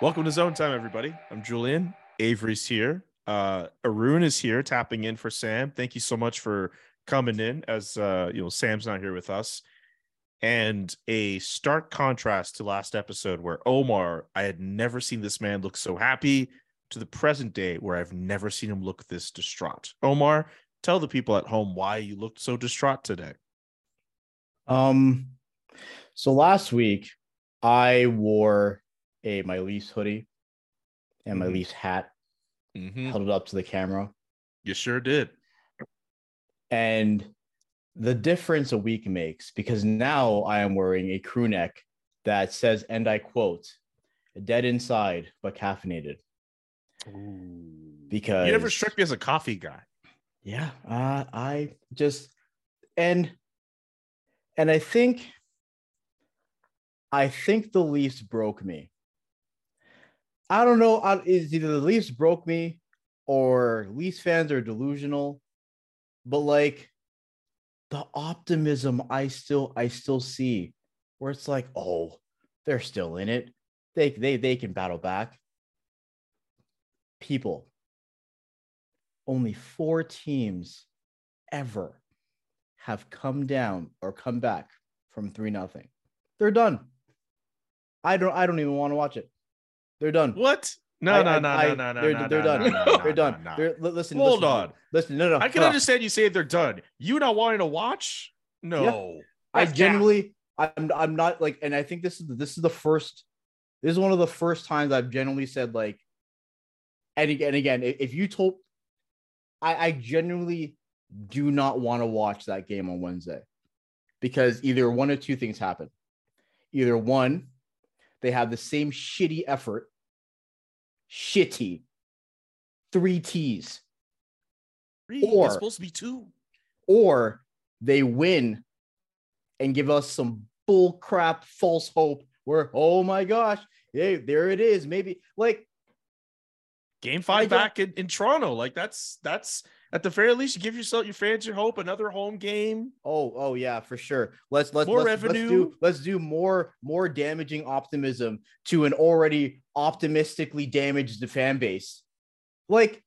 Welcome to Zone Time, everybody. I'm Julian. Avery's here. Uh, Arun is here, tapping in for Sam. Thank you so much for coming in. As uh, you know, Sam's not here with us, and a stark contrast to last episode where Omar, I had never seen this man look so happy, to the present day where I've never seen him look this distraught. Omar, tell the people at home why you looked so distraught today. Um, so last week I wore a my Leafs hoodie and my Mhm. Leafs hat, Mm-hmm. held it up to the camera, You sure did. and the difference a week makes because now I am wearing a crew neck that says, and I quote, "Dead inside but caffeinated." Because you never struck me as a coffee guy. yeah uh, i just and and i think i think the leafs broke me i don't know I- it's either the leafs broke me or leafs fans are delusional but like the optimism i still i still see where it's like oh they're still in it they they they can battle back people only four teams ever have come down or come back from three nothing. They're done. I don't. I don't even want to watch it. They're done. What? No, I- no, I- no, I- no, no, no, they're, no, they're no, done. no, no, they're done. no, no. They're li- listen. Hold listen, on. Listen. No, no. I can understand you say they're done. You not wanting to watch? No. I That's genuinely. I'm. I'm not like, and I think this is this is the first. This is one of the first times I've generally said like. And again, and again, if you told, I, I genuinely do not want to watch that game on Wednesday, because either one or two things happen. Either one, they have the same shitty effort, shitty, three T's, Three. Or- it's supposed to be two. or they win and give us some bull crap false hope where oh my gosh hey there it is maybe like Game five back in, in Toronto. Like that's that's at the very least, you give yourself your fans your hope. Another home game. oh oh yeah for sure let's let's More let's, let's revenue. do let's do more more damaging optimism to an already optimistically damaged fan base like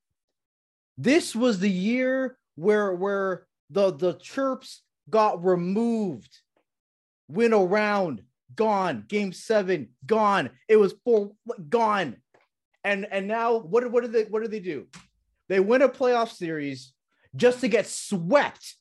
this was the year where where the the chirps got removed win around gone game seven gone it was four gone and and now what what do they what do they do they win a playoff series just to get swept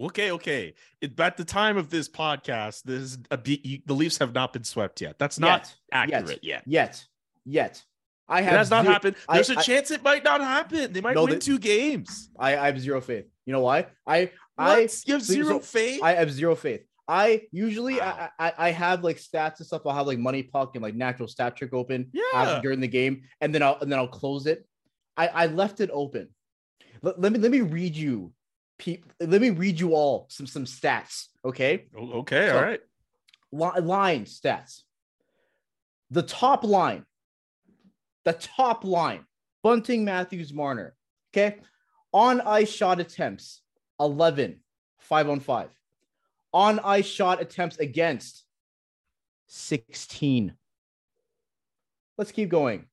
Okay, okay. It, at the time of this podcast, this is a the Leafs have not been swept yet. That's not Yet. accurate yet. yet yet i It have has not zero- happened. There's a I- chance it might not happen. They might No, win they- two games. I, I have zero faith you know why i What? i you have zero so faith. I have zero faith. I usually Wow. I, I I have like stats and stuff. I'll have like money puck and like natural stat trick open uh, Yeah. during the game, and then I'll and then I'll close it. I I left it open. Let, let me let me read you, peop, Let me read you all some some stats. Okay, okay, So- all right. Li- line stats. The top line, the top line, Bunting, Matthews, Marner. Okay. On ice shot attempts, 11, five on five. On ice shot attempts against, 16. Let's keep going.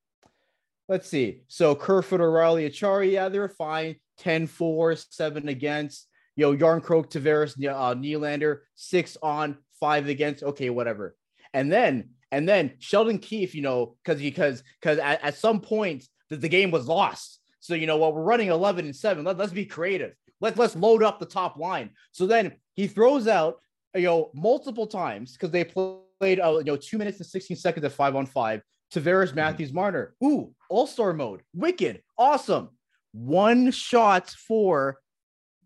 Let's see. So Kerfoot, O'Reilly, Acciari, yeah, they're fine. 10 4, 7 against. you Yo, Jarnkrok, Tavares, uh, Nylander, six on, five against. Okay, whatever. And then, and then Sheldon Keefe, you know, because because because at, at some point that the game was lost. So you know what, we're running 11 and 7. Let, let's be creative. Let, let's load up the top line. So then he throws out, you know, multiple times because they played, uh, you know, two minutes and 16 seconds at five on five. Tavares, mm-hmm. Matthews, Marner. Ooh, all star mode. Wicked. Awesome. One shot for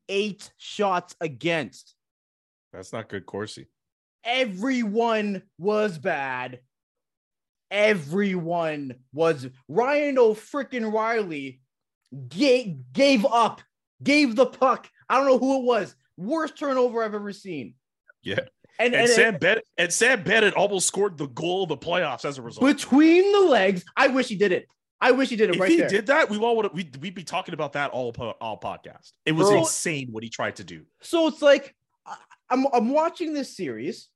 eight shots against. That's not good, Corsi. Everyone was bad. Everyone was Ryan O'Frickin Riley gave, gave up, gave the puck. I don't know who it was. Worst turnover I've ever seen. Yeah. And, and, and Sam Bennett and Sam Bennett almost scored the goal of the playoffs as a result. Between the legs, I wish he did it. I wish he did it if right he there. did that, we all would we'd, we'd be talking about that all all podcast. It was Bro, insane what he tried to do. So it's like I'm I'm watching this series.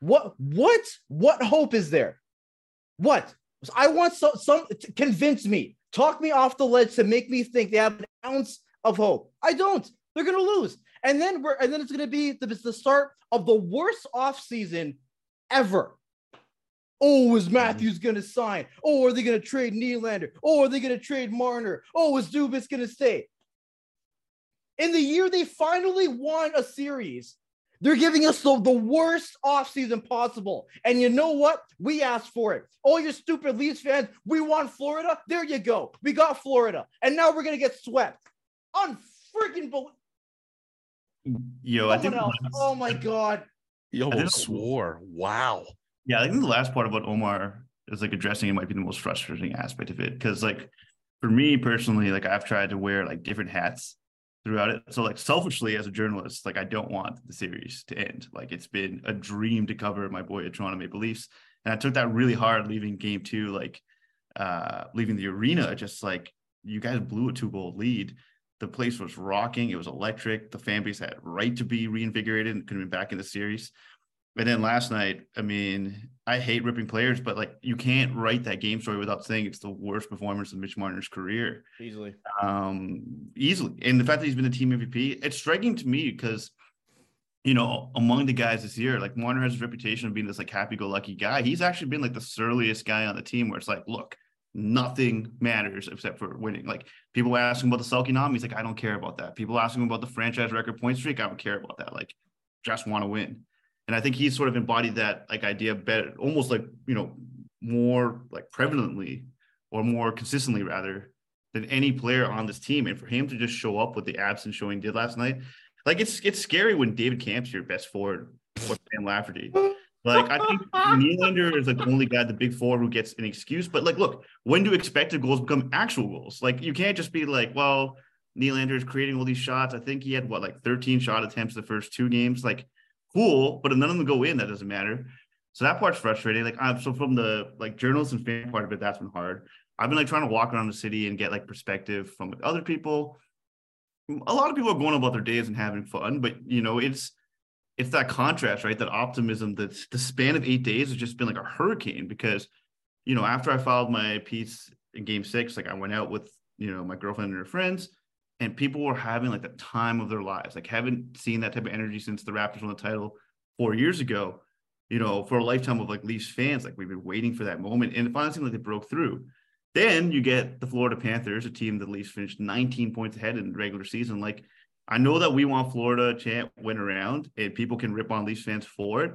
What what what hope is there? What I want some some convince me, talk me off the ledge to make me think they have an ounce of hope. I don't. They're gonna lose, and then we're and then it's gonna be the, the start of the worst off season ever Oh, is mm-hmm. Matthews going to sign? Oh, are they going to trade Nylander? Oh, are they going to trade Marner? Oh, is Dubas going to stay? In the year they finally won a series, they're giving us the, the worst offseason possible. And you know what? We asked for it. All you stupid Leafs fans, we want Florida. There you go. We got Florida. And now we're going to get swept. Unfreaking believable. Yo, I think. Else. Oh my God. Yo, almost swore. Wow. Yeah, I think the last part about Omar is like addressing it might be the most frustrating aspect of it. Because like for me personally, like I've tried to wear like different hats throughout it. So like selfishly as a journalist, like I don't want the series to end. Like it's been a dream to cover my boy Toronto Maple Leafs. And I took that really hard leaving game two, like uh leaving the arena, just like you guys blew a two goal lead. The place was rocking. It was electric. The fan base had right to be reinvigorated and could have back in the series. And then last night, I mean, I hate ripping players, but like you can't write that game story without saying it's the worst performance of Mitch Marner's career. Easily. Um, easily. And the fact that he's been the team MVP, it's striking to me because, you know, among the guys this year, like Marner has a reputation of being this like happy-go-lucky guy. He's actually been like the surliest guy on the team where it's like, look, nothing matters except for winning. Like people ask him about the Selke nom, he's like, I don't care about that. People ask him about the franchise record point streak, I don't care about that. Like, just want to win and I think he's sort of embodied that like idea better, almost like you know more like prevalently or more consistently rather than any player on this team. And for him to just show up with the absence showing did last night, like it's it's scary when David Kämpf's your best forward or Sam Lafferty. Like I think Nylander is like the only guy, the big four, who gets an excuse. But like, look, when do expected goals become actual goals? Like you can't just be like, well, Nylander is creating all these shots. I think he had what like 13 shot attempts the first two games. Like cool, but if none of them go in, that doesn't matter. So that part's frustrating. Like, I'm so from the like journalist and fan part of it, that's been hard. I've been like trying to walk around the city and get like perspective from like, other people. A lot of people are going about their days and having fun, but you know, it's it's that contrast, right? That optimism. That the span of eight days has just been like a hurricane because, you know, after I filed my piece in Game Six, like I went out with you know my girlfriend and her friends and people were having like the time of their lives. Like haven't seen that type of energy since the Raptors won the title four years ago. You know, for a lifetime of like Leafs fans, like we've been waiting for that moment, and it finally seemed like they broke through. Then you get the Florida Panthers, a team that Leafs finished 19 points ahead in the regular season. Like I know that we want Florida champ win around, and people can rip on Leafs fans for it.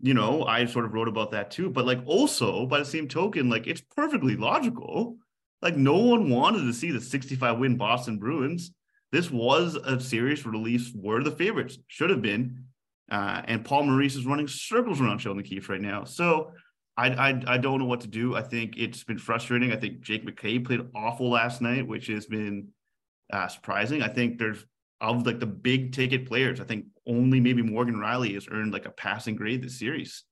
You know, I sort of wrote about that too. But like also by the same token, like it's perfectly logical like no one wanted to see the 65 win Boston Bruins. This was a series where the were the favorites, should have been. Uh, and Paul Maurice is running circles around Sheldon Keefe right now. So I, I, I don't know what to do. I think it's been frustrating. I think Jake McCabe played awful last night, which has been uh, surprising. I think there's of like the big ticket players. I think only maybe Morgan Rielly has earned like a passing grade this series.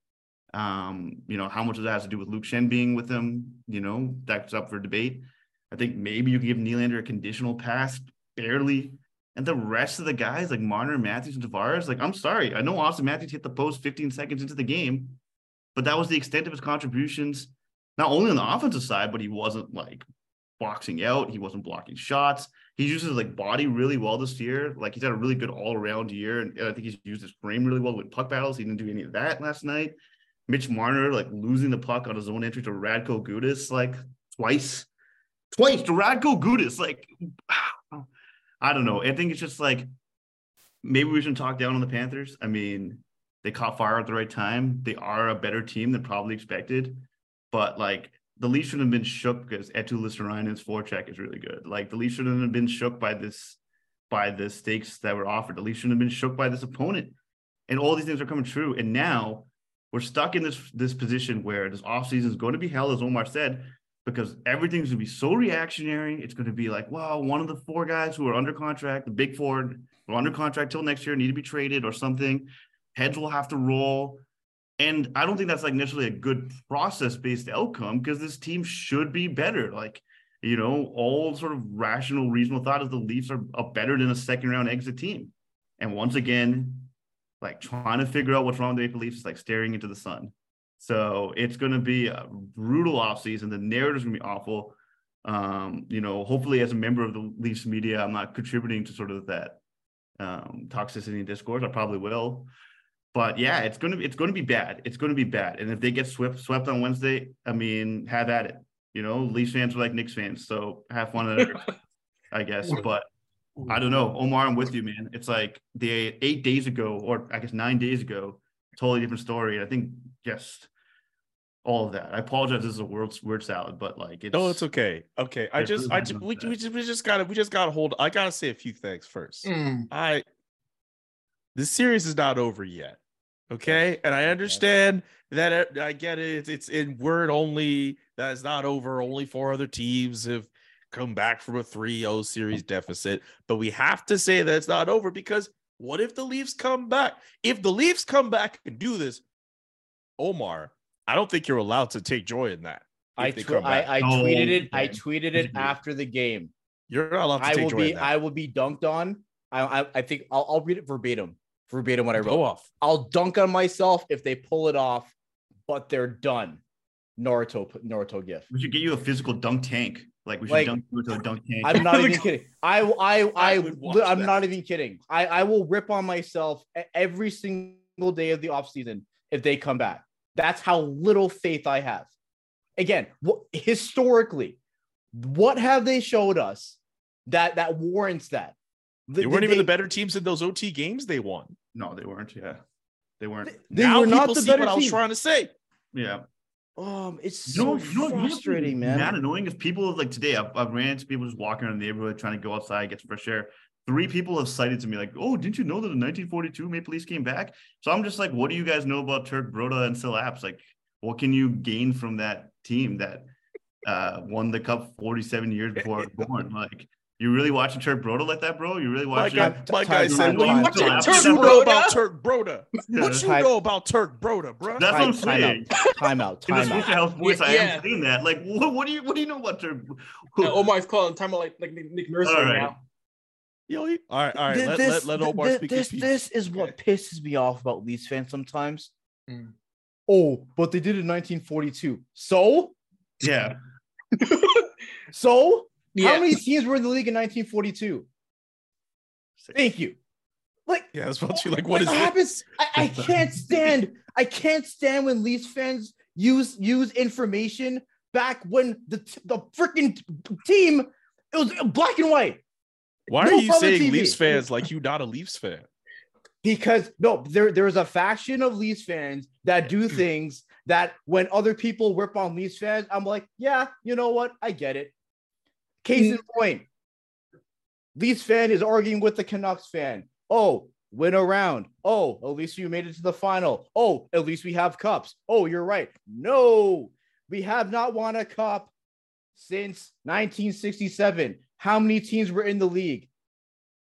Um, you know, how much of that has to do with Luke Schenn being with them? You know, that's up for debate. I think maybe you can give Nylander a conditional pass, barely. And the rest of the guys, like Marner, Matthews, and Tavares, like, I'm sorry. I know Auston Matthews hit the post 15 seconds into the game, but that was the extent of his contributions. not only on the offensive side, but he wasn't like boxing out. He wasn't blocking shots. He uses like body really well this year. Like he's had a really good all around year, and I think he's used his frame really well with puck battles. He didn't do any of that last night. Mitch Marner like losing the puck on his own entry to Radko Gudas like twice, twice to Radko Gudas. Like I don't know. I think it's just like maybe we shouldn't talk down on the Panthers. I mean, they caught fire at the right time. They are a better team than probably expected, but like the Leafs shouldn't have been shook because Eetu Luostarinen's forecheck is really good. Like the Leafs shouldn't have been shook by this by the stakes that were offered. The Leafs shouldn't have been shook by this opponent. And all these things are coming true. And now we're stuck in this this position where this offseason is going to be hell, as Omar said, because everything's going to be so reactionary. It's going to be like, well, one of the four guys who are under contract, the big four, are under contract till next year, need to be traded or something. Heads will have to roll. And I don't think that's like necessarily a good process based outcome because this team should be better. Like, you know, all sort of rational, reasonable thought is the Leafs are, are better than a second round exit team. And once again, like trying to figure out what's wrong with the Maple Leafs is like staring into the sun. So it's going to be a brutal offseason. The narrative's going to be awful. Um, you know, hopefully, as a member of the Leafs media, I'm not contributing to sort of that um, toxicity and discourse. I probably will but yeah, it's gonna it's gonna be bad. It's gonna be bad. And if they get swept swept on Wednesday, I mean, have at it. You know, Leafs fans are like Knicks fans, so have fun at it, I guess. But I don't know, Omar, I'm with you, man. It's like the eight days ago, or I guess nine days ago, totally different story. I think just all of that. I apologize. This is a word word salad, but like, it's, no, it's okay. Okay, I just, I just, we, we just, we just gotta, we just gotta hold. I gotta say a few things first. Mm. I, this series is not over yet. Okay. And I understand that I get it. It's, it's in word only. That is not over. Only four other teams have come back from a 3 0 series deficit. But we have to say that it's not over because what if the Leafs come back? If the Leafs come back and do this, Omar, I don't think you're allowed to take joy in that. I, tw- I, I No, tweeted it. I tweeted it after the game. you're not allowed to I take will joy be in that. I will be dunked on. I I, I think I'll, I'll read it verbatim. Verbatim what I wrote. Go off. I'll dunk on myself if they pull it off, but they're done. Naruto Naruto gift. we should get you a physical dunk tank. Like we should Like, dunk you into a dunk tank. I'm not even kidding. I I I, I I'm that. not even kidding. I I will rip on myself every single day of the offseason if they come back. That's how little faith I have. Again, what, historically, what have they showed us that that warrants that? They weren't even the better teams in those OT games they won. no, they weren't. Yeah, they weren't. They now were not people the see better what I was trying to say. Yeah. Um, it's You know, so you know, you know frustrating, man. Mad annoying is people like today. I've, I've ran into people just walking around the neighborhood trying to go outside, get some fresh air. Three people have cited to me like, "Oh, didn't you know that in 1942 Maple Leafs came back?" So I'm just like, "What do you guys know about Turk Broda and Syl Apps? Like, what can you gain from that team that uh, won the cup 47 years before I was born? Like, you really watching Turk Broda like that, bro? You really My watching? guy, Time- my time- guy said, time- "What you, Watching time- Turk what you know Broda? about Turk Broda? Yeah. What you Time- know about Turk Broda, bro?" That's what I'm Time- time out. Time out. In the Time Switch out. House voice, I Yeah. am saying that. Like, what, what do you what do you know about Turk? Omar's calling time out like like Nick, Nick Nurse All right right. now. Yo, he- all right, all right. Th- Let, this, let, let Omar th- speak. this, his this is what pisses me off about Leafs fans sometimes. Mm. Oh, but they did it in 1942. So, Yeah, so Yeah. how many teams were in the league in 1942? Thank you. Like, Yeah, that's what you like. What is what this? happens? I, I can't stand. I can't stand when Leafs fans use use information back when the the freaking team it was black and white. Why are No you saying TV. Leafs fans like you not a Leafs fan? because no, there there's a faction of Leafs fans that do things that when other people rip on Leafs fans, I'm like, yeah, you know what? I get it. Case mm. in point, Leafs fan is arguing with the Canucks fan. Oh, win around. Oh, at least you made it to the final. Oh, at least we have cups. Oh, you're right. No, we have not won a cup since 1967. How many teams were in the league?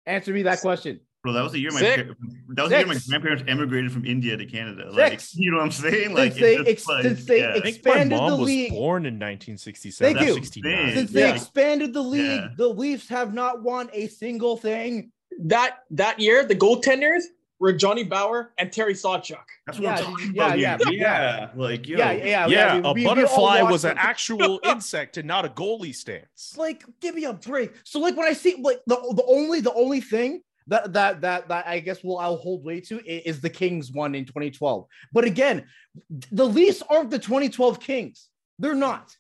Answer me that question. Bro, that was the year my Six. par- that was the year my grandparents emigrated from India to Canada. Like, Six. you know what I'm saying? Like, Since they ex- like, since they yeah. I think Expanded my mom the was league. born in 1967. Thank you. 69. Since they Yeah. expanded the league, Yeah. the Leafs have not won a single thing. that that year, the goaltenders were Johnny Bower and Terry Sawchuk. That's what Yeah, I'm talking yeah, about. yeah, yeah. yeah. Like, yo, yeah, yeah, yeah, we- a we- we butterfly watched was an actual insect and not a goalie stance. like give me a break so like when i see like the, the only the only thing that that that that i guess will i'll hold way to is the kings one in 2012 but again the leafs aren't the 2012 kings they're not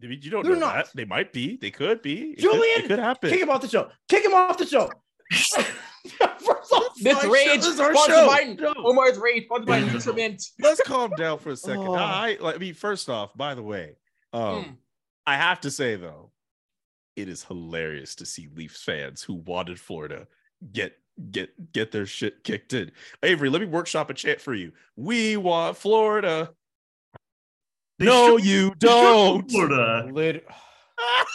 You don't They're know not. that. They might be. They could be. It could- Julian, it could happen. kick him off the show kick him off the show First off, This my show. rage, is our sponsored show. by No. Omar's rage, sponsored by Nutriment. Let's calm down for a second. Oh. I, like, I mean, first off, by the way, um, Mm. I have to say though, it is hilarious to see Leafs fans who wanted Florida get get get their shit kicked in. Avery, let me workshop a chant for you. We want Florida. They no, should- you don't. Florida. lit-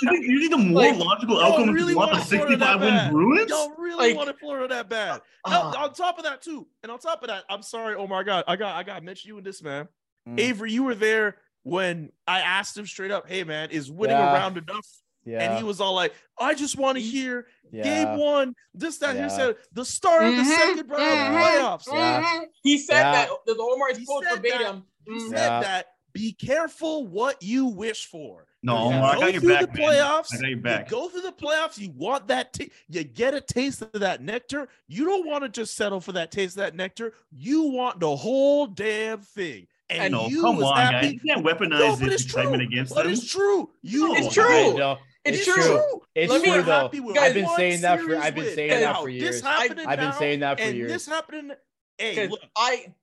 You think, you think the more Like, logical y'all outcome is really you want the want Florida that 65 win bad. Bruins? Y'all really Like- wanted Florida that bad. No, Ah. on top of that too, and on top of that, I'm sorry, Oh my God. I got, I got to mention you and this, man. Mm. Avery, you were there when I asked him straight up, "Hey, man, is winning Yeah. around enough?" Yeah And he was all like, "I just want to hear yeah. game one, this, that." Yeah. He said the start of the Mhm, second round of the mhm, playoffs. Yeah. He said Yeah. that the Omar's He quote verbatim. He said Yeah. that. Be careful what you wish for. No, You Omar, I go got your through back, the man. playoffs. I got your You go through the playoffs. You want that. ta- you get a taste of that nectar. You don't want to just settle for that taste of that nectar. You want the whole damn thing. And no, you come on, happy. guys. You can't weaponize No, but this it's excitement true. against But them. it's true. You No, It's true. I happy. know. It's It's true. It's Let true We're though. happy with I've been saying that for series I've been saying that for This years. I've been saying that for and years. this happening. Hey, look, I,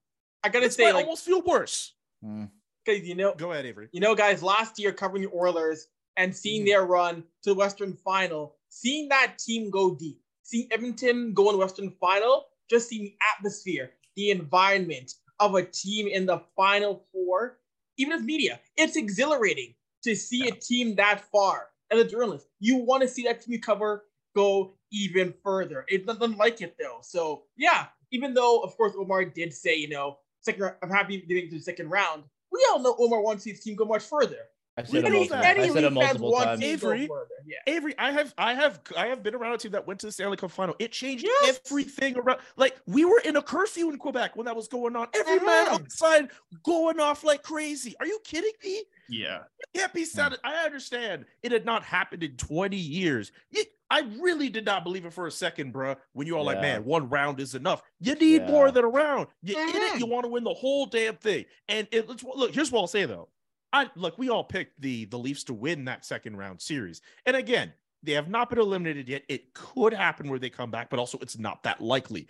I gotta say, might like, almost feel worse. Hmm. Because you know, Go ahead, Avery. you know, guys, last year covering the Oilers and seeing hmm. their run to the Western Final, seeing that team go deep, seeing Edmonton go in Western Final, just seeing the atmosphere, the environment of a team in the Final Four, even as media, it's exhilarating to see a team that far. As a journalist, you want to see that team cover go even further. It doesn't like it though. So yeah, even though of course Omar did say, you know, second, I'm happy getting to the second round. We all know Omar wants his team go much further. I said it Any- multiple, any I said it Leaf multiple times. team to go Avery, Yeah. Avery, I have, I have, I have been around a team that went to the Stanley Cup final. It changed Yes. everything around. Like we were in a curfew in Quebec when that was going on. Every man outside going off like crazy. Are you kidding me? Yeah. You can't be hmm. sounded. I understand it had not happened in 20 years. You- I really did not believe it for a second, bruh. When you're all like, man, one round is enough. You need more than a round. You in it, you mm-hmm. want to win the whole damn thing. And it, let's look. Here's what I'll say though. I look. We all picked the the Leafs to win that second round series. And again, they have not been eliminated yet. It could happen where they come back, but also it's not that likely.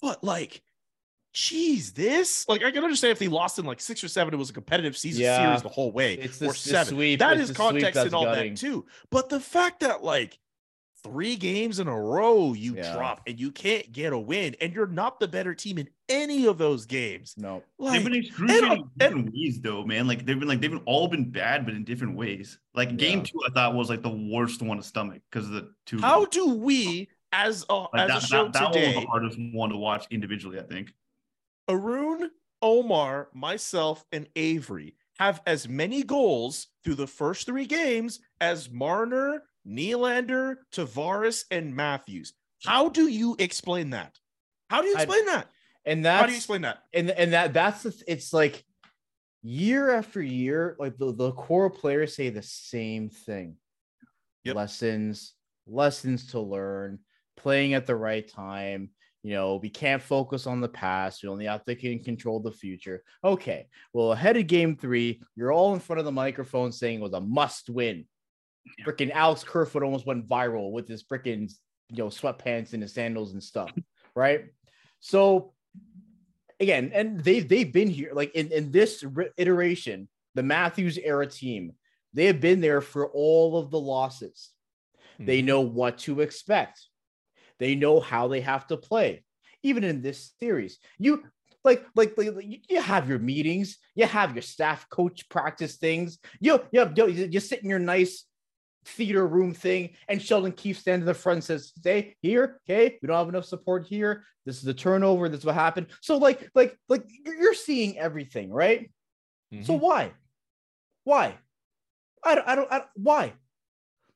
But like. Geez, this like I can understand if they lost in like six or seven, it was a competitive season Yeah. series the whole way It's the, or the seven. sweep. That is the context and all gutting. that too. But the fact that like three games in a row you Yeah. drop and you can't get a win, and you're not the better team in any of those games. No. Like, they've been excruciating and- in different ways, though, man. Like they've been like they've been all been bad, but in different ways. Like game Yeah. two, I thought was like the worst one to stomach because of the two. how do we, as a like, as that, a show that, that one was the hardest one to watch individually, I think. Arun, Omar, myself, and Avery have as many goals through the first three games as Marner, Nylander, Tavares, and Matthews. How do you explain that? How do you I- explain that? And How do you explain that? and and that that's the it's like year after year like the, the core players say the same thing Yep. lessons lessons to learn playing at the right time you know we can't focus on the past we only have to can control the future okay well ahead of game three you're all in front of the microphone saying it was a must win Yeah. freaking alex kerfoot almost went viral with his freaking you know sweatpants and his sandals and stuff right so again, and they've they've been here like in, in this iteration, the Matthews era team, they have been there for all of the losses. They Mhm. know what to expect. They know how they have to play. Even in this series, you like like, like you- have your meetings, you have your staff coach practice things. You you, you, you sit in your nice theater room thing, and Sheldon Keefe stands in the front and says, "Stay here, okay? We don't have enough support here. This is the turnover. This is what happened." So like like like you're seeing everything, right? So mm-hmm. why? Why? I don't, I don't, I don't- why?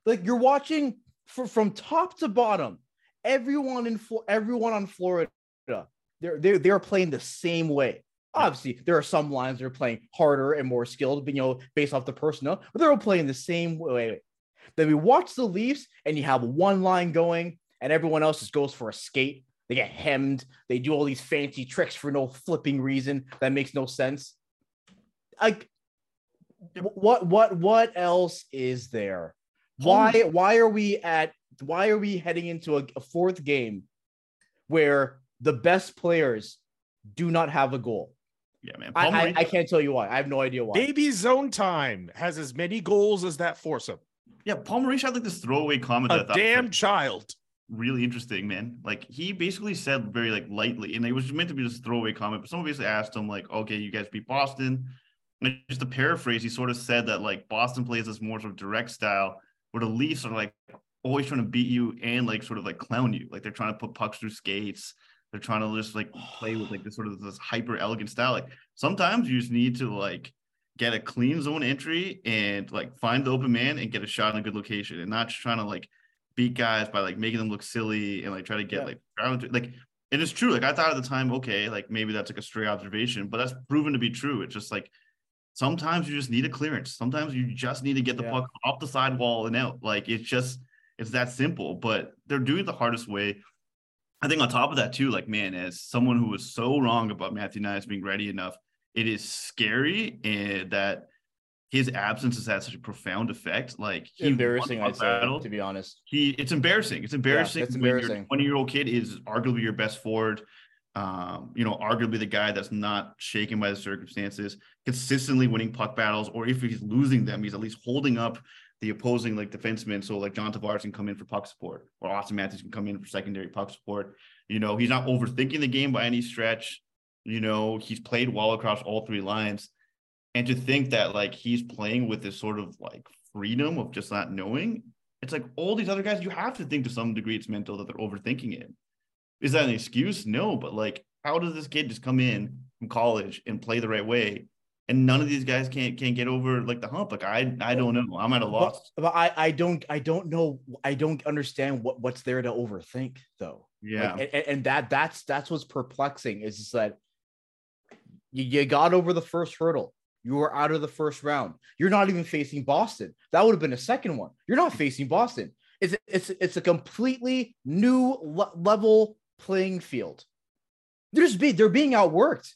Like you're watching for, from top to bottom, everyone in everyone on Florida they're they're they're playing the same way. Mm-hmm. Obviously, there are some lines that are playing harder and more skilled, but you know, based off the personnel, but they're all playing the same way. Then we watch the Leafs, and you have one line going, and everyone else just goes for a skate. They get hemmed. They do all these fancy tricks for no flipping reason that makes no sense. Like, what what what else is there? Why oh. why are we at why are we heading into a, a fourth game where the best players do not have a goal? Yeah, man. I, I, I can't tell you why. I have no idea why. Baby zone time has as many goals as that foursome. Yeah, Paul Maurice had like this throwaway comment A damn child. really interesting, man. Like he basically said very like lightly, and it was meant to be just throwaway comment, but someone basically asked him like, "Okay, you guys beat Boston." And just to paraphrase, he sort of said that like Boston plays this more sort of direct style, where the Leafs are like always trying to beat you and like sort of like clown you, like they're trying to put pucks through skates. They're trying to just like play with like this sort of this hyper elegant style. Like sometimes you just need to like get a clean zone entry and like find the open man and get a shot in a good location and not just trying to like beat guys by like making them look silly and like try to get Yeah. like ground like and it is true. Like I thought at the time, okay, like maybe that's like a stray observation, but that's proven to be true. It's just like sometimes you just need a clearance. Sometimes you just need to get the Yeah. puck off the sidewall and out. Like it's just it's that simple. But they're doing it the hardest way. I think on top of that too, like man, as someone who was so wrong about Matthew Knies being ready enough, it is scary and that his absence has had such a profound effect. Like embarrassing, I'd say, battles. to be honest. He it's embarrassing. It's embarrassing. it's when your embarrassing. 20 year old kid is arguably your best forward. Um, you know, arguably the guy that's not shaken by the circumstances, consistently winning puck battles, or if he's losing them, he's at least holding up the opposing like defenseman. So like John Tavares can come in for puck support, or Auston Matthews can come in for secondary puck support. You know, he's not overthinking the game by any stretch. You know, he's played well across all three lines. And to think that like he's playing with this sort of like freedom of just not knowing, it's like all these other guys, you have to think to some degree it's mental that they're overthinking it. Is that an excuse? No, but like, how does this kid just come in from college and play the right way? And none of these guys can't can't get over like the hump. Like I I don't know. I'm at a loss. but I, I don't I don't know I don't understand what, what's there to overthink though. Yeah. Like, and, and that that's that's what's perplexing is that you, you got over the first hurdle. You were out of the first round. You're not even facing Boston. That would have been a second one. You're not facing Boston. It's it's it's a completely new le- level playing field. They're just being they're being outworked.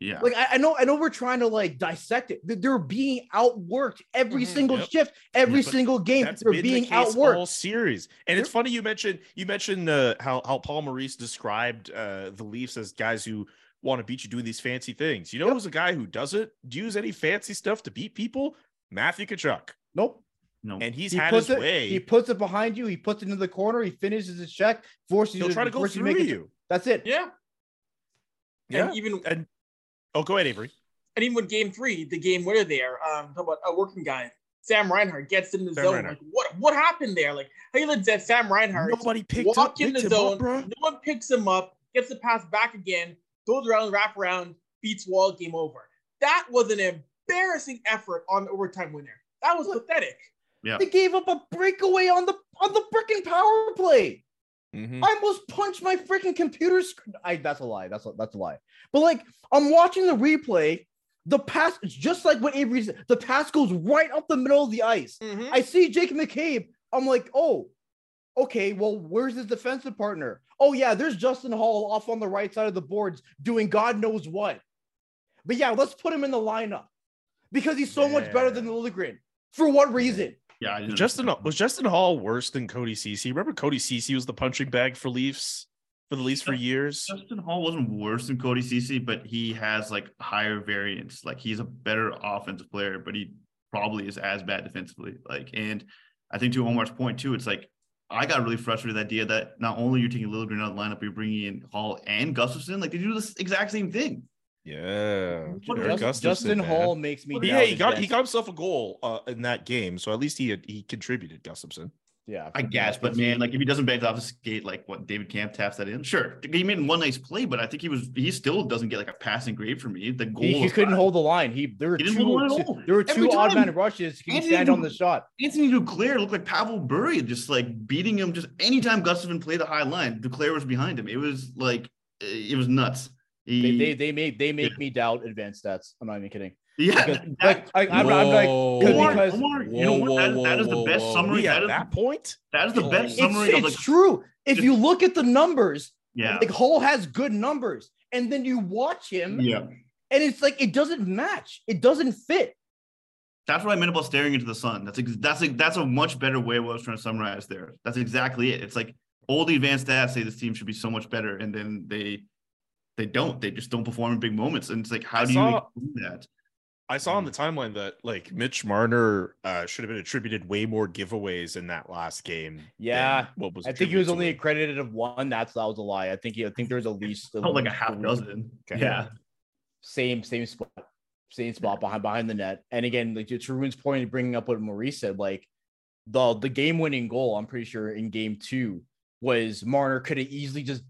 yeah. Like I, I know I know we're trying to like dissect it. They're- They're being outworked every Mhm. single Yep. shift, every Yeah, single game. That's They're been being the case outworked. all series. And it's funny you mentioned you mentioned uh, how how Paul Maurice described uh, the Leafs as guys who want to beat you doing these fancy things. You know Yep. who's a guy who doesn't use any fancy stuff to beat people? Matthew Tkachuk. Nope. no. And he's he had his it, way. He puts it behind you. He puts it into the corner. He finishes his check. Forces you He'll try to go forces through make it- you. That's it. Yeah. Yeah. And even And oh, go ahead, Avery. and even with game three, the game winner there, um, talk about a working guy, Sam Reinhart gets in the Sam zone. Reinhart. Like, what what happened there? Like, how you let that Sam Reinhart Nobody picked walk up, in the zone, up, no one picks him up, gets the pass back again, goes around, wrap around, beats wall, game over. That was an embarrassing effort on the overtime winner. That was pathetic. Yeah. They gave up a breakaway on the on the freaking power play. Mhm. I almost punched my freaking computer screen. I that's a lie. That's a, that's a lie. But like I'm watching the replay. The pass, it's just like what Avery said. The pass goes right up the middle of the ice. Mhm. I see Jake McCabe. I'm like, oh, okay. Well, where's his defensive partner? Oh yeah, there's Justin Holl off on the right side of the boards doing God knows what. But yeah, let's put him in the lineup because he's so much better than Yeah. Liljegren. For what reason? yeah, I Justin was Justin Holl worse than Cody Ceci? Remember Cody Ceci was the punching bag for Leafs for the Leafs for years. Justin Holl wasn't worse than Cody Ceci, but he has like higher variance. Like he's a better offensive player, but he probably is as bad defensively. Like, and I think to Omar's point too, it's like I got really frustrated with the idea that not only you're taking Liljegren out of the lineup, you're bringing in Holl and Gustafsson. Like they do the exact same thing. Yeah, Just- Justin man. Holl makes me. Yeah, he got he got himself a goal uh, in that game, so at least he had, he contributed. Gustafsson. Yeah, I guess, but man, like if he doesn't bank off the skate, like what David Kämpf taps that in, sure, he made one nice play, but I think he was he still doesn't get like a passing grade for me. The goal he, he couldn't hold the line. He there were He two, hold the line at two- there were two odd man rushes. He Anthony stand on the shot. Anthony Duclair looked like Pavel Bure, just like beating him. Just anytime Gustafsson played the high line, Duclair was behind him. It was like it was nuts. They, He- they they make they make Yeah. me doubt advanced stats. I'm not even kidding. Yeah, that- like I, I'm, I'm like Whoa. because- Omar, you know Whoa, what? That, whoa, that is the best whoa. summary. We That at that point? that is the best it's, summary of it's like true. If just- you look at the numbers, yeah, like Holl has good numbers, and then you watch him, yeah. and it's like it doesn't match. It doesn't fit. That's what I meant about staring into the sun. That's ex- that's a, that's a much better way of what I was trying to summarize there. That's exactly it. It's like all the advanced stats say this team should be so much better, and then they they don't. They just don't perform in big moments. And it's like, how I do saw- you do that? I saw on the timeline that like Mitch Marner uh, should have been attributed way more giveaways in that last game. than Yeah, what was I think he was only him. accredited of one. That's that was a lie. I think he, I think there was at least Oh, like a half three. dozen. Okay. Yeah. same same spot, same spot behind behind the net. And again, like to Arun's point, bringing up what Maurice said, like the the game winning goal, I'm pretty sure in game two was Marner could have easily just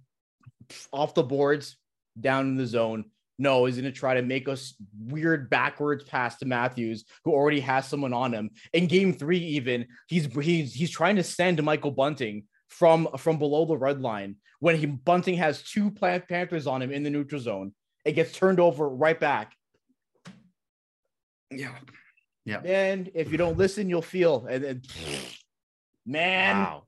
off the boards down in the zone. No, he's going to try to make us weird backwards pass to Matthews, who already has someone on him. In game three, even he's he's he's trying to send Michael Bunting from from below the red line when he Bunting has two Plant Panthers on him in the neutral zone. It gets turned over right back. Yeah. Yeah. And if you don't listen, you'll feel. And, and man, Wow.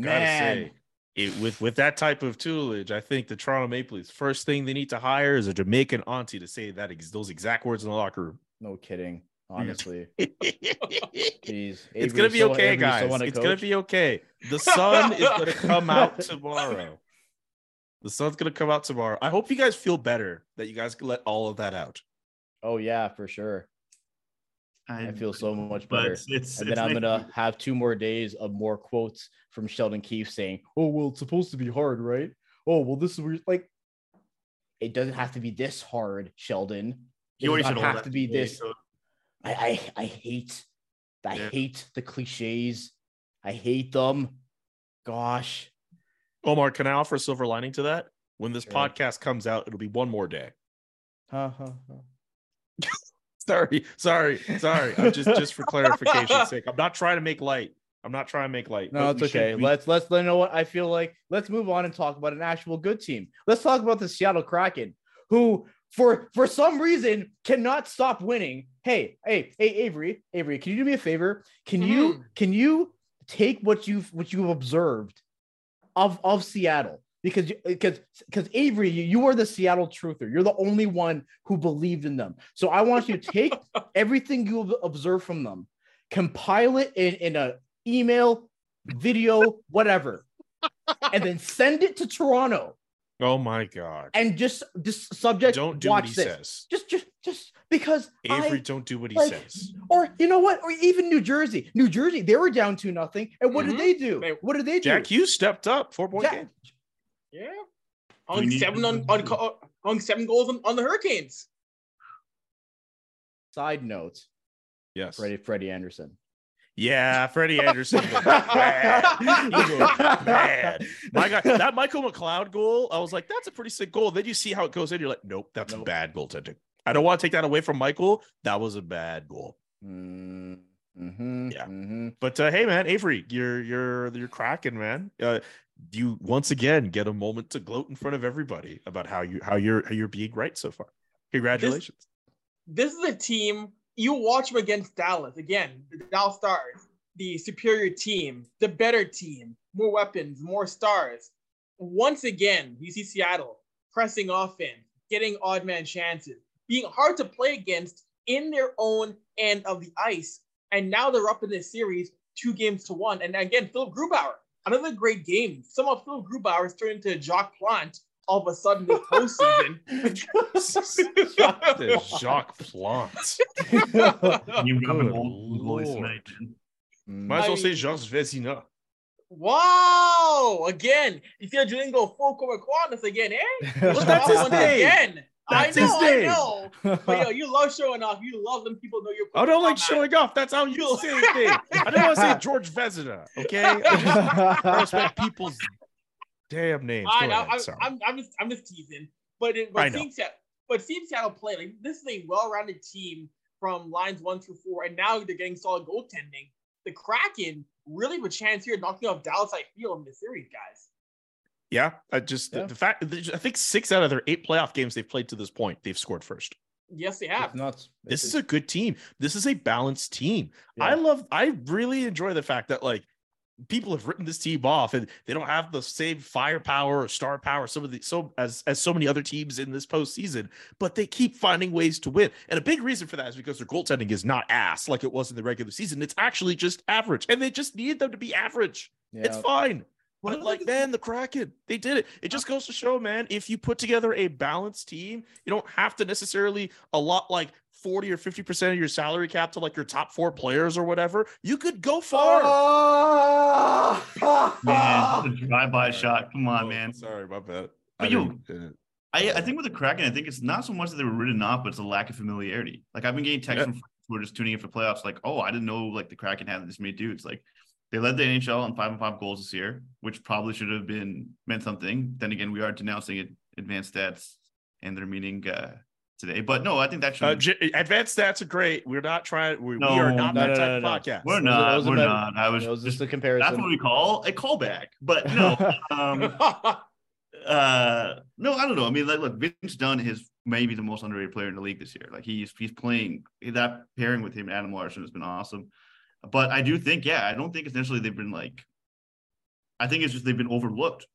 Gotta man, say, it, with with that type of tutelage, I think the Toronto Maple Leafs first thing they need to hire is a Jamaican auntie to say that ex- those exact words in the locker room. no kidding. Mm. Honestly, it's gonna be so- okay, Avery's so guys. wanna It's gonna be okay. The sun is gonna come out tomorrow. The sun's gonna come out tomorrow. I hope you guys feel better that you guys can let all of that out. Oh yeah, for sure. I feel so much better. it's, it's, And it's then I'm nice gonna to- have two more days of more quotes from Sheldon Keefe saying, "Oh well, it's supposed to be hard, right? Oh well, this is weird." like it doesn't have to be this hard, Sheldon. It You already does said not have to be today, this. so- I I, I hate I Yeah. hate the cliches. I hate them. Gosh. Omar, can I offer a silver lining to that? When this Sure. podcast comes out, it'll be one more day. Ha, ha, ha. Sorry, sorry, sorry. I'm just just for clarification's sake. I'm not trying to make light. I'm not trying to make light. No, it's we should- okay. we- let's let's you know what I feel like. Let's move on and talk about an actual good team. Let's talk about the Seattle Kraken, who for for some reason cannot stop winning. Hey, hey, hey, Avery, Avery, can you do me a favor? Can you Mhm. can you take what you've what you've observed of of Seattle? Because because because Avery, you, you are the Seattle truther. You're the only one who believed in them. So I want you to take everything you've observed from them, compile it in, in a email, video, whatever, and then send it to Toronto Oh my god! and just just subject. Don't do watch what he this. says. Just just just because Avery, I, don't do what he like- says. or you know what, or even New Jersey. New Jersey, they were down to nothing, and what Mhm. did they do? They- what did they do? Jack Hughes stepped up. Four point Jack- game. Yeah. We On need seven to- on, on co- on seven goals on, on the Hurricanes. Side note, Yes. Freddie Freddie Andersen. Yeah, Freddie Anderson. was bad. He was bad. My God, that Michael McLeod goal, I was like, that's a pretty sick goal. Then you see how it goes in. You're like, nope, that's Nope. bad goaltending. I don't want to take that away from Michael. That was a bad goal. Mm, mhm, Yeah. mhm. But uh, hey, man, Avery, you're you're you're cracking, man. Uh, you once again get a moment to gloat in front of everybody about how you how you're how you're being right so far. Congratulations. This is a team you watch them against Dallas again. The Dallas Stars, the superior team, the better team, more weapons, more stars. Once again, you see Seattle pressing offense, getting odd man chances, being hard to play against in their own end of the ice. And now they're up in this series, two games to one. And again, Philip Grubauer, another great game. Some of Philip Grubauer has turned into Jacques Plante all of a sudden this postseason. The Jacques Plante. You got an Good old voice Lord. tonight, man. Might as well say mean- Georges Vezina. Wow! Again, you see Julian go full court quadrants again, eh? But that's his One name. Again. That's I know, I know. But yo, you love showing off. You love them people know you're. I don't like showing off. That's how you say name. I don't want to say George Vezina. Okay, I respect people's damn names. I know. ahead, I'm. I'm, I'm just, I'm just teasing. But it, but seeing Seattle, but seeing Seattle play, like this is a well-rounded team from lines one through four, and now they're getting solid goaltending. The Kraken really have a chance here knocking off Dallas. I feel in this series, guys. Yeah, I just Yeah. the fact I think six out of their eight playoff games they've played to this point, they've scored first. Yes, they It's have. nuts. This is a good team. This is a balanced team. Yeah. I love. I really enjoy the fact that like people have written this team off and they don't have the same firepower or star power some of the so as as so many other teams in this postseason, but they keep finding ways to win. And a big reason for that is because their goaltending is not ass like it was in the regular season. It's actually just average, and they just need them to be average. It's fine. Well, But like, man, the Kraken, they did it. It just goes to show, man, if you put together a balanced team, you don't have to necessarily a lot like 40 or 50% of your salary cap to like your top four players or whatever. You could go far. Man, the drive-by shot. Come on, Oh, man. Sorry, my bad. But I you- I, I think with the Kraken, I think it's not so much that they were written off, but it's a lack of familiarity. Like I've been getting texts Yeah. from friends who are just tuning in for playoffs, like, oh, I didn't know like the Kraken had this many dudes. Like they led the NHL on five and five goals this year, which probably should have been meant something. Then again, we are denouncing it, advanced stats and their meaning uh, today. But no, I think that should. uh, J- advanced stats are great. We're not trying. We, we are not no, that no, type no, of no. podcast. we're not. that was We're better- not. I was, was just just. a comparison. That's what we call a callback. But no. um, uh no i don't know i mean like look vince dunn is maybe the most underrated player in the league this year like he's he's playing that pairing with him adam larsson has been awesome but i do think yeah i don't think essentially they've been like i think it's just they've been overlooked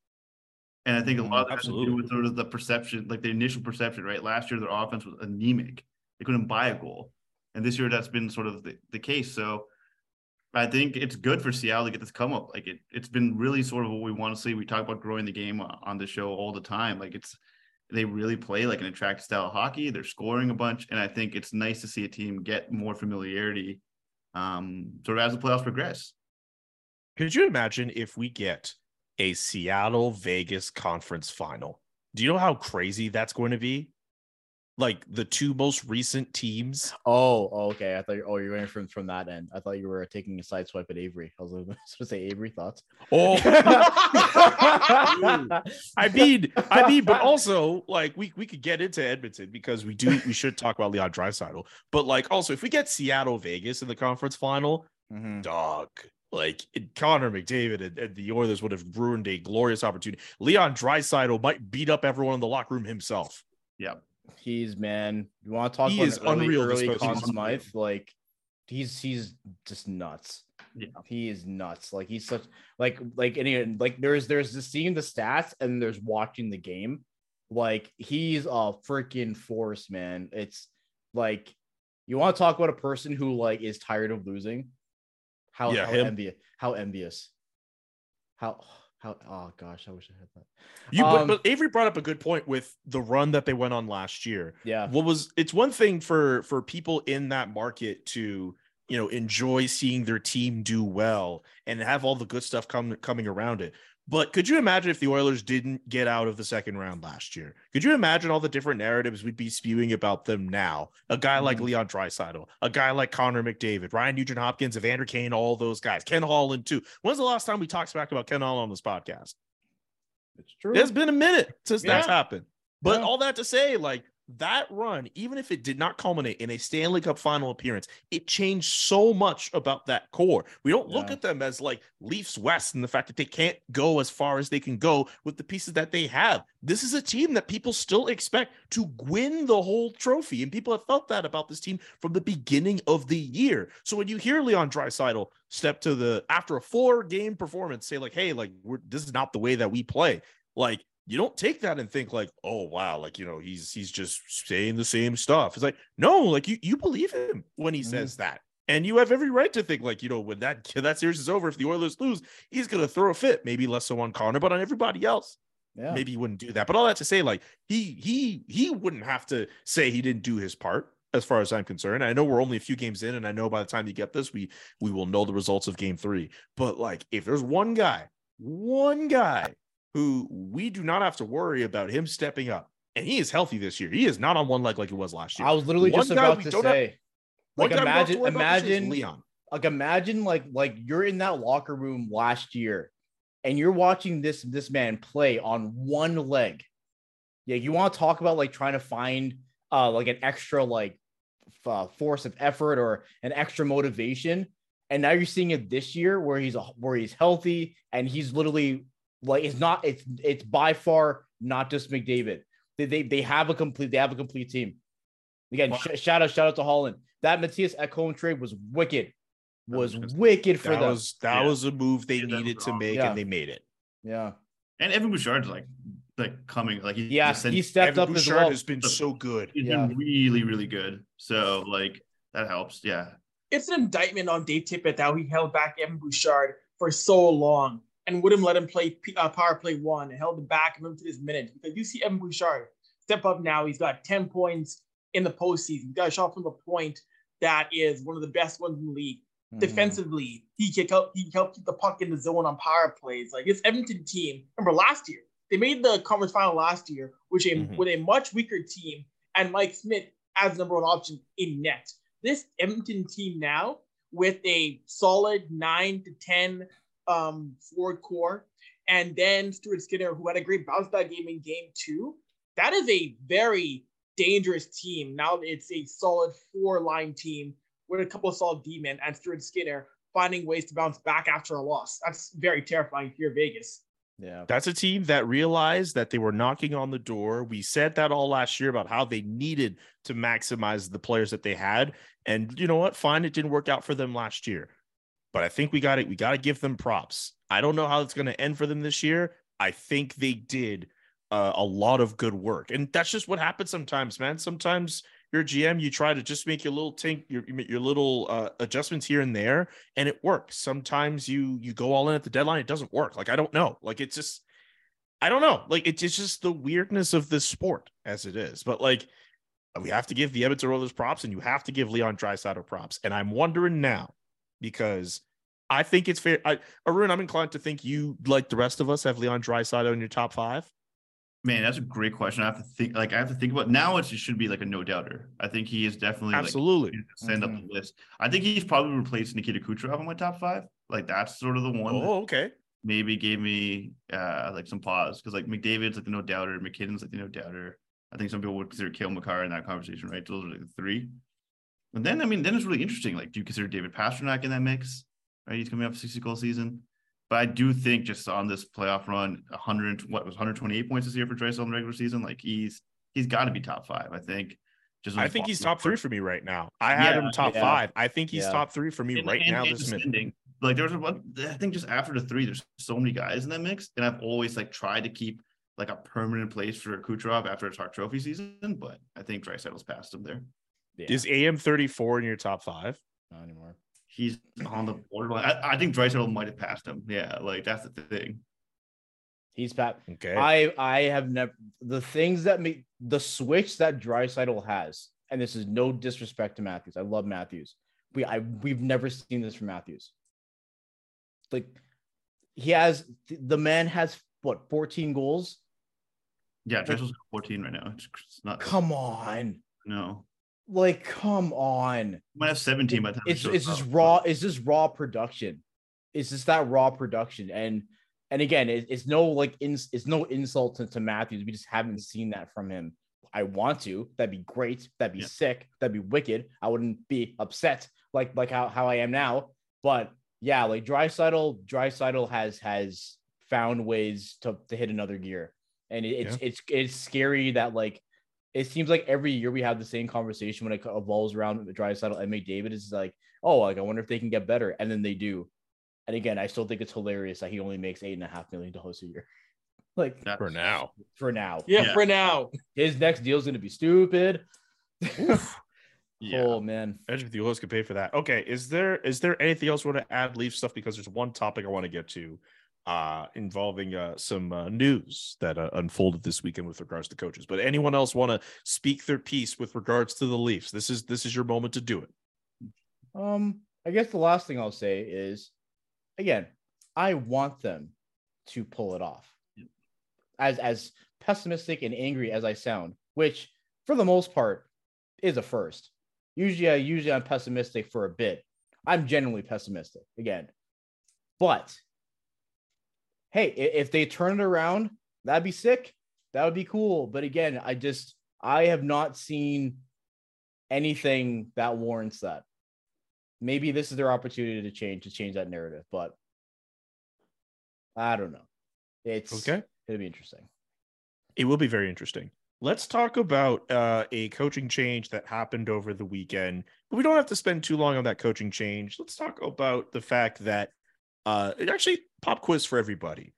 and i think a lot of mm-hmm. that has to do with sort of the perception like the initial perception right last year their offense was anemic they couldn't buy a goal and this year that's been sort of the, the case so I think it's good for Seattle to get this come up. Like it, it's been really sort of what we want to see. We talk about growing the game on on the show all the time. Like it's, they really play like an attractive style of hockey. They're scoring a bunch, and I think it's nice to see a team get more familiarity, um, sort of as the playoffs progress. Could you imagine if we get a Seattle Vegas conference final? Do you know how crazy that's going to be? Like the two most recent teams. Oh, oh, okay. I thought. Oh, you're going from from that end. I thought you were taking a side swipe at Avery. I was going to say Avery thoughts. Oh, I mean, I mean, but also like we we could get into Edmonton because we do we should talk about Leon Draisaitl. But like also if we get Seattle Vegas in the conference final, Mhm. dog. Like Connor McDavid and, and the Oilers would have ruined a glorious opportunity. Leon Draisaitl might beat up everyone in the locker room himself. Yeah, He's man. You want to talk He about is early, unreal early. Conn Smythe? Like he's he's just nuts. Yeah. he is nuts. Like he's such like like any like there's there's the seeing the stats and there's watching the game. Like he's a freaking force, man. It's like you want to talk about a person who like is tired of losing. How Yeah, how envious. How envious. How how oh gosh, I wish I had that. You Um, but, but Avery brought up a good point with the run that they went on last year. Yeah. what was it's one thing for for people in that market to you know enjoy seeing their team do well and have all the good stuff come coming around it but could you imagine if the oilers didn't get out of the second round last year could you imagine all the different narratives we'd be spewing about them now a guy like Mhm. leon Draisaitl, a guy like connor mcdavid ryan nugent hopkins evander kane all those guys ken holland too when's the last time we talked back about ken holland on this podcast It's true. it's been a minute since that's happened. But Yeah. all that to say, like that run, even if it did not culminate in a Stanley Cup final appearance, it changed so much about that core. We don't look at them as like Leafs West and the fact that they can't go as far as they can go with the pieces that they have. This is a team that people still expect to win the whole trophy. And people have felt that about this team from the beginning of the year. So when you hear Leon Draisaitl step to the after a four game performance, say, like, hey, like we're this is not the way that we play. Like you don't take that and think like, oh wow, like you know, he's he's just saying the same stuff. It's like, no, like you you believe him when he Mhm. says that. And you have every right to think like, you know, when that that series is over, if the Oilers lose, he's gonna throw a fit, maybe less so on Connor, but on everybody else. yeah. Maybe he wouldn't do that. But all that to say, like, he he he wouldn't have to say he didn't do his part as far as I'm concerned. I know we're only a few games in, and I know by the time you get this, we we will know the results of game three. But like, if there's one guy, one guy who we do not have to worry about him stepping up, and he is healthy this year. He is not on one leg like he was last year. I was literally One just about to have- say, One like guy we to imagine, worry about this year is imagine, Leon. like imagine, like like you're in that locker room last year, and you're watching this this man play on one leg. Yeah, you want to talk about like trying to find uh like an extra like uh, force of effort or an extra motivation, and now you're seeing it this year where he's a, where he's healthy and he's literally Like it's not it's it's by far not just McDavid. They they, they have a complete they have a complete team. Again, sh- shout out shout out to Holland. That Matthias Ekholm trade was wicked. Was wicked for that them. was that Yeah. was a move they Yeah, needed to wrong. make, Yeah. and they made it. yeah. And Evan Bouchard's like like coming like he, Yeah, he he stepped Evan up as well. has been so good. he's Yeah. been really really good. So like that helps. Yeah. it's an indictment on Dave Tippett that he held back Evan Bouchard for so long and wouldn't let him play P- uh, power play one and held him back and limited his minutes because you see Evan Bouchard step up now. He's got 10 points in the postseason. He's got a shot from the point that is one of the best ones in the league. Mhm. Defensively, he can help he can help keep the puck in the zone on power plays. Like this Edmonton team, remember last year, they made the conference final last year, which a Mhm. with a much weaker team and Mike Smith as number one option in net this Edmonton team now with a solid nine to ten um, forward core, and then Stuart Skinner, who had a great bounce back game in game two, that is a very dangerous team. Now it's a solid four line team with a couple of solid D men and Stuart Skinner finding ways to bounce back after a loss. That's very terrifying if you're Vegas. Yeah. That's a team that realized that they were knocking on the door. We said that all last year about how they needed to maximize the players that they had. And you know what? Fine, it didn't work out for them last year. But I think we got it. We got to give them props. I don't know how it's going to end for them this year. I think they did uh, a lot of good work. And that's just what happens sometimes, man. Sometimes you're a GM, you try to just make your little tink, your, your little uh, adjustments here and there, and it works. Sometimes you you go all in at the deadline, it doesn't work. Like I don't know. Like it's just I don't know. Like it's it's just the weirdness of this sport as it is. But like we have to give the Edmonton Oilers props, and you have to give Leon Draisaitl props. And I'm wondering now because I think it's fair. I Arun, I'm inclined to think you, like the rest of us, have Leon Draisaitl in your top five. Man, that's a great question. I have to think like I have to think about now it should be like a no doubter. I think he is definitely like Absolutely. send up the list. I think he's probably replaced Nikita Kucherov in my top five. Like that's sort of the one Oh, okay. maybe gave me uh like some pause because like McDavid's like the no doubter, MacKinnon's like the no doubter. I think some people would consider Cale Makar in that conversation, right? Those are like the three. And then I mean, then it's really interesting. Like, do you consider David Pastrnak in that mix? Right, he's coming off a 60 goal season. But I do think just on this playoff run, 100 what was 128 points this year for Draisaitl in the regular season. Like he's he's got to be top five. I think. Just I think he's top three for me right now. I had him top yeah. five. I think he's Yeah. top three for me And- right and- now. and This minute. descending. Like there was a one, I think just after the three, there's so many guys in that mix, and I've always like tried to keep like a permanent place for Kucherov after a Hart Trophy season, but I think Draisaitl's past him there. Yeah. Is AM 34 in your top five? Not anymore. He's on the borderline. I, I think Draisaitl might have passed him. Yeah, like that's the thing. He's Pat. Okay. I I have never the things that make the switch that Draisaitl has, and this is no disrespect to Matthews. I love Matthews. We I we've never seen this from Matthews. Like he has the man has what 14 goals. Yeah, Draisaitl's 14 right now. It's, it's not. Come on. No, Like, come on. might have 17 by the time. It's it's just raw, it's just raw production. It's just that raw production. And and again, it, it's no like ins, it's no insult to, to Matthews. We just haven't seen that from him. I want to. That'd be great. That'd be Yeah. sick. That'd be wicked. I wouldn't be upset like like how, how I am now. But yeah, like Draisaitl, Draisaitl has has found ways to, to hit another gear. And it, it's it's it's scary that like it seems like every year we have the same conversation when it evolves around the Draisaitl and McDavid is like, oh, like I wonder if they can get better, and then they do. And again, I still think it's hilarious that he only makes eight and a half million dollars a year. Like That's- for now. for now, Yeah, Yeah. for now. his next deal is going to be stupid. Yeah. Oh man, Imagine if the Oilers could pay for that. Okay, is there is there anything else we want to add Leaf stuff? Because there's one topic I want to get to uh involving uh some uh, news that uh, unfolded this weekend with regards to coaches. But anyone else want to speak their piece with regards to the Leafs? This is this is your moment to do it. Um, I guess the last thing I'll say is, again, I want them to pull it off. As as pessimistic and angry as I sound, which for the most part is a first. Usually, I usually I'm pessimistic for a bit. I'm generally pessimistic again, but hey, if they turn it around, that'd be sick. That would be cool. But again, I just I have not seen anything that warrants that maybe this is their opportunity to change to change that narrative but i don't know It's Okay. It'll be interesting. It will be very interesting. Let's talk about uh, a coaching change that happened over the weekend. But we don't have to spend too long on that coaching change. Let's talk about the fact that uh, it actually pop quiz for everybody.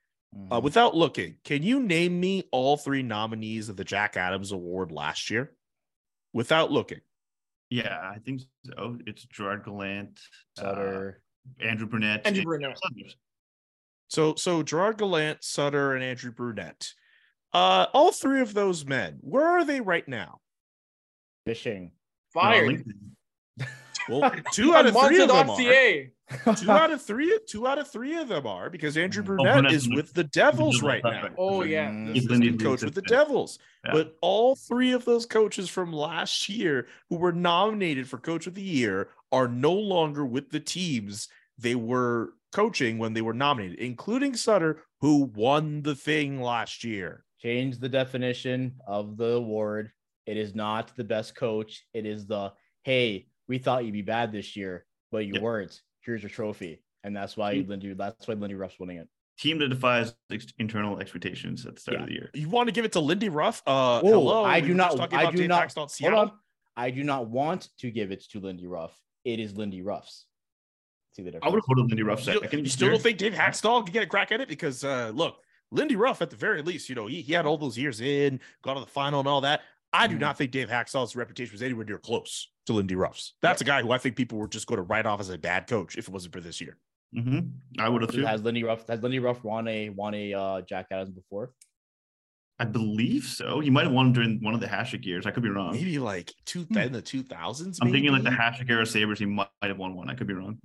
Uh, Mhm. without looking, can you name me all three nominees of the Jack Adams Award last year? Without looking, Yeah, I think so. It's Gerard Gallant, uh, Sutter. Andrew Brunette, Andrew and Brunette. Sutters. so so Gerard Gallant, Sutter, and Andrew Brunette. Uh, all three of those men, where are they right now? fishing. They're Fired. LinkedIn. Well, two out of three of them are. Monster.ca. two out of three two out of three of them are because Andrew Mm. Oh, Brunette is with the Devils Devils, right that's now. Oh, yeah. Mm. He's Lindy's the coach with the. Devils. Yeah. But all three of those coaches from last year who were nominated for coach of the year are no longer with the teams they were coaching when they were nominated, including Sutter, who won the thing last year. Change the definition of the award. It is not the best coach. It is the hey, we thought you'd be bad this year, but you Yeah. weren't. Here's your trophy, and that's why Mm. Lindy. That's why Lindy Ruff's winning it. Team that defies ex- internal expectations at the start Yeah. of the year. You want to give it to Lindy Ruff? Uh, Oh, hello. I we do not- I do not- Hold on. I do not want to give it to Lindy Ruff. It is Lindy Ruff's. See the difference? I would have voted Lindy Ruff You, second. you still don't think Dave Hakstol could get a crack at it? Because uh, look, Lindy Ruff, at the very least, you know, he, he had all those years in, got to the final and all that. I do Mhm. not think Dave Hakstol's reputation was anywhere near close to Lindy Ruff's. That's a guy who I think people were just going to write off as a bad coach if it wasn't for this year. hmm I would have too. Has Lindy Ruff has Lindy Ruff won a won a uh, Jack Adams before? I believe so. He might have won during one of the Hasek years. I could be wrong. Maybe like two Hmm. in the two thousands. I'm thinking like the Hasek era Sabres. He might have won one. I could be wrong.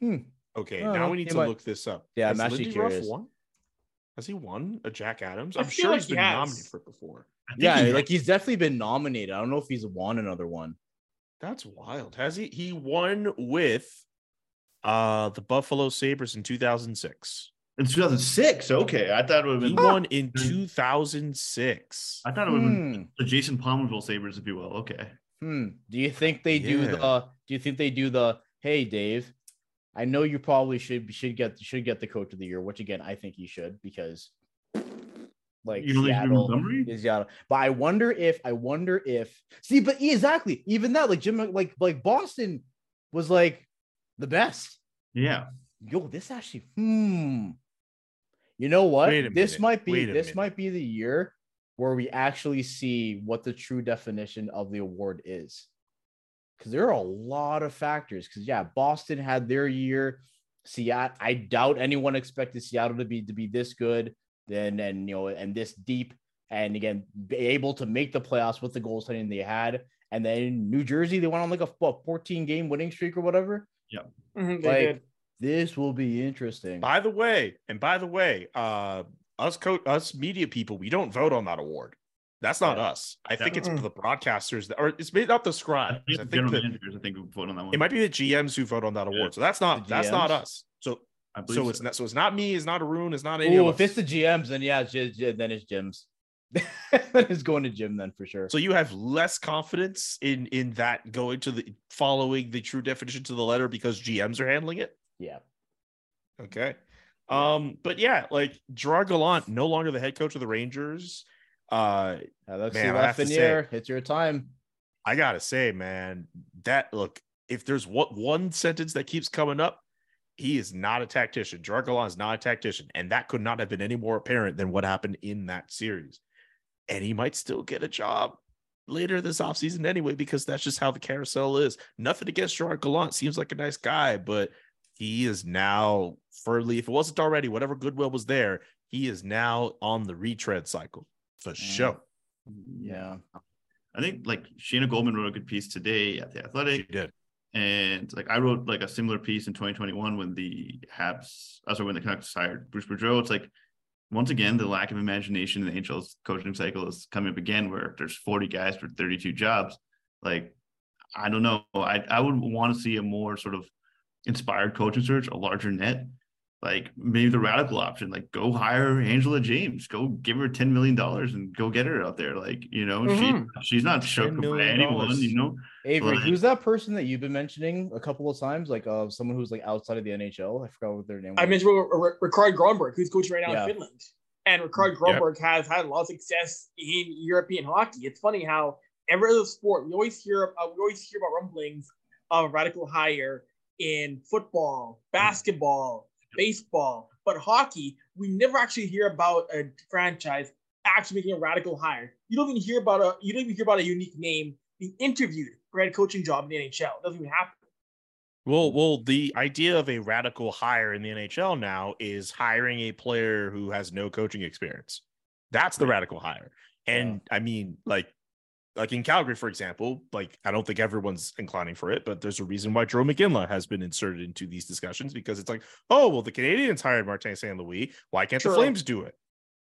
Hmm. Okay, Oh, now we need to might- look this up. Yeah, I'm Has actually Lindy Ruff won? Has he won a Jack Adams? I I'm sure like he's he been has. nominated for it before. Yeah, he- like he's definitely been nominated. I don't know if he's won another one. That's wild. Has he? He won with uh the Buffalo Sabres in 2006. in 2006. Okay, I thought it would have He won in 2006. I thought it would have been Hmm. the Jason Pominville Sabres, if you will. Okay. Hmm. Do you think they do Yeah. the? Do you think they do the? Hey, Dave, I know you probably should should get should get the coach of the year. Which again, I think you should because, like You Seattle is Seattle. But I wonder if I wonder if see, but exactly even that like Jim like like Boston was like the best. Yeah. Yo, this actually hmm. You know what? This might be this minute. might be the year where we actually see what the true definition of the award is. Because there are a lot of factors. Because yeah, Boston had their year. Seattle, I doubt anyone expected Seattle to be to be this good, then and you know, and this deep, and again, be able to make the playoffs with the goal setting they had. And then New Jersey, they went on like a what, 14 game winning streak or whatever. Mhm, they Like, did. This will be interesting. By the way, and by the way, uh us co- us media people, we don't vote on that award. That's not Yeah. us. I think it's Mm-mm. the broadcasters that, or it's made not the I scribes. think I think general that managers, I think, would vote on that one. it might be the GMs who vote on that Yeah. award. So that's not that's not us. So I believe so it's not so it's not me. It's not Arun. It's not any Ooh, of if it's the GMs, then yeah, it's just, yeah, then it's Jim's. then it's going to gym then for sure. So you have less confidence in in that going to the following the true definition to the letter because GMs are handling it. yeah, Okay. Um, but yeah, like Gerard Gallant, no longer the head coach of the Rangers. Uh, Alexi Man, I have to say- Lafreniere, it's your time. I gotta say, man, that look, if there's what one sentence that keeps coming up, he is not a tactician. Gerard Gallant is not a tactician, and that could not have been any more apparent than what happened in that series. And he might still get a job later this offseason anyway, because that's just how the carousel is. Nothing against Gerard Gallant, seems like a nice guy, but he is now firmly, if it wasn't already, whatever goodwill was there, he is now on the retread cycle for mm. sure. Yeah, I think like Shayna Goldman wrote a good piece today at the She Athletic, did. And like I wrote like a similar piece in 2021 when the Habs, uh, also when the Canucks hired Bruce Boudreau. It's like once again the lack of imagination in the NHL's coaching cycle is coming up again, where there's 40 guys for 32 jobs. Like I don't know, I I would want to see a more sort of inspired coaching search, a larger net. Like maybe the radical option, like go hire Angela James, go give her ten million dollars and go get her out there. Like you know, Mhm. she she's not shook by anyone. You know, Avery, Like- who's that person that you've been mentioning a couple of times? Like uh, someone who's like outside of the NHL. I forgot what their name. I mentioned R- R- Rikard Grönborg, who's coaching right now Yeah. in Finland. And Rikard Grönborg has had a lot of success in European hockey. It's funny how every other sport we always hear uh, we always hear about rumblings of radical hire in football, basketball, baseball, but hockey we never actually hear about a franchise actually making a radical hire. You don't even hear about a you don't even hear about a unique name being interviewed for a head coaching job in the NHL. It doesn't even happen. Well, well, the idea of a radical hire in the NHL now is hiring a player who has no coaching experience. That's the radical hire. And I mean, like, like in Calgary, for example, like I don't think everyone's inclining for it, but there's a reason why Joe McGinley has been inserted into these discussions because it's like, oh, well, the Canadiens hired Martin St. Louis. Why can't True. the Flames do it?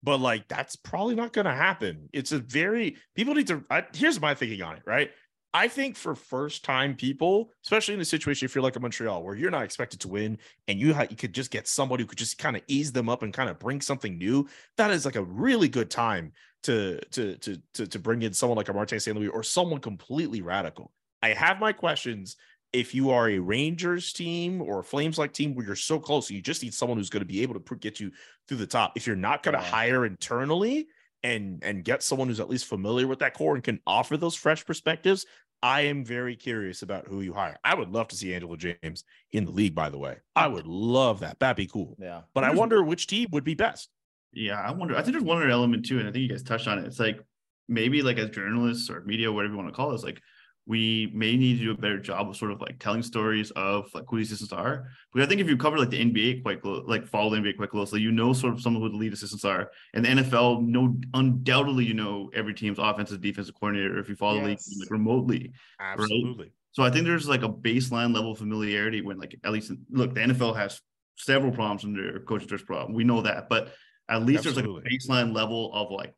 But like, that's probably not going to happen. It's a very people need to. I, here's my thinking on it, right? I think for first time people, especially in a situation if you're like a Montreal where you're not expected to win and you ha- you could just get somebody who could just kind of ease them up and kind of bring something new, that is like a really good time to to to to, to bring in someone like a Martin St. Louis or someone completely radical. I have my questions if you are a Rangers team or a Flames like team where you're so close, you just need someone who's going to be able to get you through the top. If you're not going to Yeah. hire internally and and get someone who's at least familiar with that core and can offer those fresh perspectives, I am very curious about who you hire. I would love to see Angela James in the league, by the way. I would love that. That'd be cool. Yeah. But I wonder which team would be best. Yeah, I wonder. I think there's one other element too, and I think you guys touched on it. It's like maybe like as journalists or media, whatever you want to call us, like we may need to do a better job of sort of like telling stories of like who these assistants are. Because I think if you cover like the NBA quite close, like follow the NBA quite closely, you know sort of some of who the lead assistants are. And the NFL, no, undoubtedly, you know every team's offensive, defensive coordinator if you follow the league like remotely. Absolutely. So I think there's like a baseline level of familiarity when like at least look, the NFL has several problems in their coaching search problem. We know that, but at least there's like a baseline level of like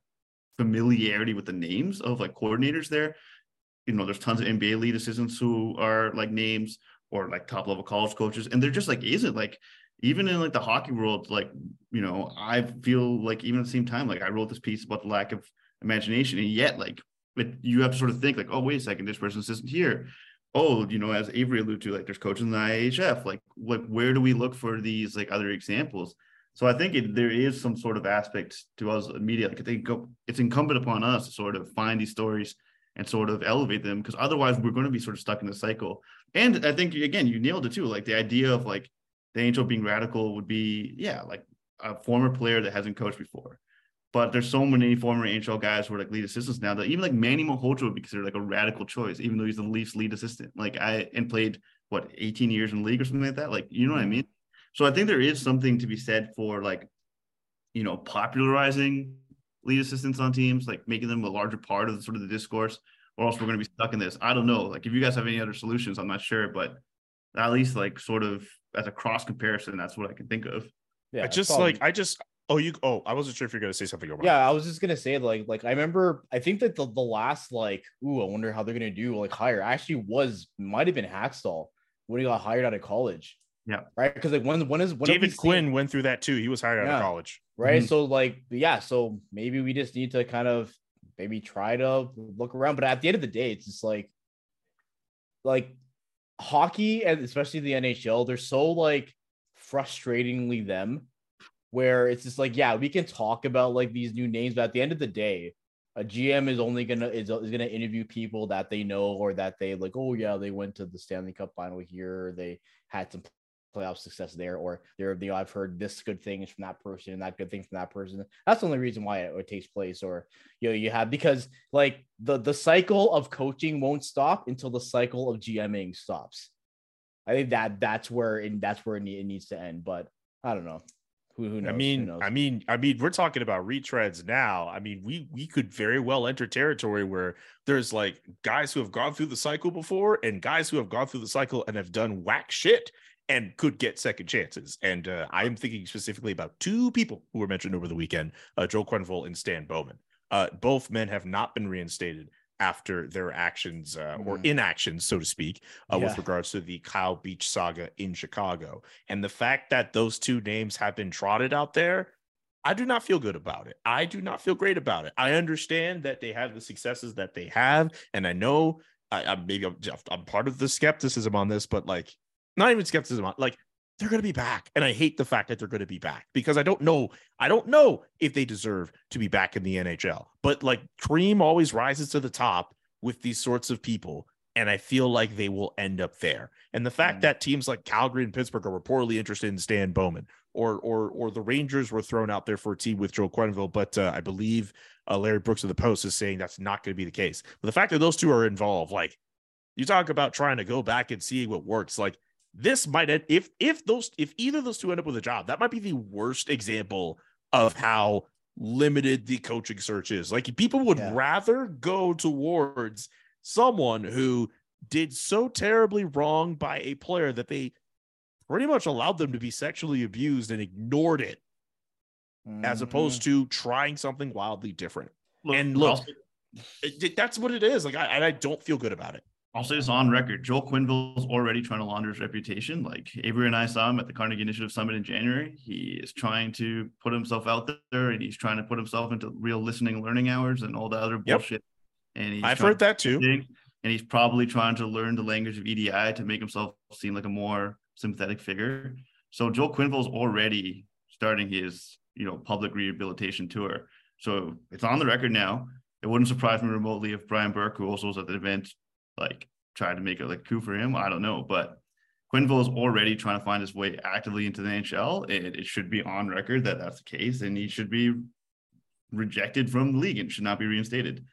familiarity with the names of like coordinators there. You know, there's tons of NBA lead assistants who are like names or like top level college coaches, and they're just like isn't like even in like the hockey world, like you know, I feel like even at the same time, like I wrote this piece about the lack of imagination, and yet like but you have to sort of think like, oh, wait a second, this person's assistant here oh, you know, as Avery alluded to, like there's coaches in the IHF. Like, like where do we look for these like other examples? So I think it, there is some sort of aspect to us media. Like I think it's incumbent upon us to sort of find these stories and sort of elevate them because otherwise we're going to be sort of stuck in the cycle. And I think again, you nailed it too. Like the idea of like the angel being radical would be, yeah, like a former player that hasn't coached before. But there's so many former NHL guys who are like lead assistants now that even like Manny Malhotra would be considered like a radical choice, even though he's the Leafs lead assistant. Like I and played what 18 years in the league or something like that. Like you know what I mm-hmm. mean? So I think there is something to be said for like, you know, popularizing lead assistants on teams, like making them a larger part of the, sort of the discourse, or else we're going to be stuck in this. I don't know. Like if you guys have any other solutions, I'm not sure, but at least like sort of as a cross comparison, that's what I can think of. Yeah. I it's just probably- like I just oh you oh I wasn't sure if you're gonna say something about Yeah, I was just gonna say like like I remember I think that the, the last like ooh I wonder how they're gonna do like hire actually was might have been Hakstol when he got hired out of college. Yeah. Right. Because like when when is when have we David seen- Quinn went through that too. He was hired out of college. right? Mhm. So like yeah, so maybe we just need to kind of maybe try to look around. But at the end of the day, it's just like like hockey and especially the NHL, they're so like frustratingly them where it's just like, yeah, we can talk about like these new names, but at the end of the day, a GM is only gonna is, is gonna interview people that they know or that they like, oh yeah, they went to the Stanley Cup final here, they had some playoff success there, or they're they I've heard this good things from that person and that good thing from that person. That's the only reason why it, it takes place. Or you know, you have because like the the cycle of coaching won't stop until the cycle of GMing stops. I think that that's where and that's where it, ne- it needs to end. But I don't know. Who, who knows? I Who mean, knows? I mean, I mean, we're talking about retreads now. I mean, we we could very well enter territory where there's like guys who have gone through the cycle before and guys who have gone through the cycle and have done whack shit and could get second chances. And uh, I am thinking specifically about two people who were mentioned over the weekend: uh, Joe Quenneville and Stan Bowman. Uh, both men have not been reinstated after their actions uh, or Mhm. inactions, so to speak, uh, with regards to the Kyle Beach saga in Chicago. And the fact that those two names have been trotted out there, I do not feel good about it. I do not feel great about it. I understand that they have the successes that they have, and I know I, I maybe I'm, I'm part of the skepticism on this, but like not even skepticism, like they're going to be back. And I hate the fact that they're going to be back because I don't know. I don't know if they deserve to be back in the NHL. But like cream always rises to the top with these sorts of people. And I feel like they will end up there. And the fact Mm. that teams like Calgary and Pittsburgh are reportedly interested in Stan Bowman, or or or the Rangers were thrown out there for a team with Joe Quenneville, but uh, I believe uh, Larry Brooks of the Post is saying that's not going to be the case. But the fact that those two are involved, like you talk about trying to go back and see what works, like this might end if if those if either of those two end up with a job, that might be the worst example of how limited the coaching search is. Like people would Yeah. rather go towards someone who did so terribly wrong by a player that they pretty much allowed them to be sexually abused and ignored it as Mhm. opposed to trying something wildly different. And look- say- It- it- that's what it is. Like I and I don't feel good about it. I'll say this on record. Joel Quenneville's already trying to launder his reputation. Like Avery and I saw him at the Carnegie Initiative Summit in January. He is trying to put himself out there and he's trying to put himself into real listening learning hours and all the other Yep. bullshit. And he's I've heard that too. thing, and he's probably trying to learn the language of EDI to make himself seem like a more sympathetic figure. So Joel Quenneville's already starting his, you know, public rehabilitation tour. So it's on the record now. It wouldn't surprise me remotely if Brian Burke, who also was at the event, like tried to make it like coup for him. I don't know, but Quenneville is already trying to find his way actively into the NHL. and it should be on record that that's the case, and he should be rejected from the league and should not be reinstated.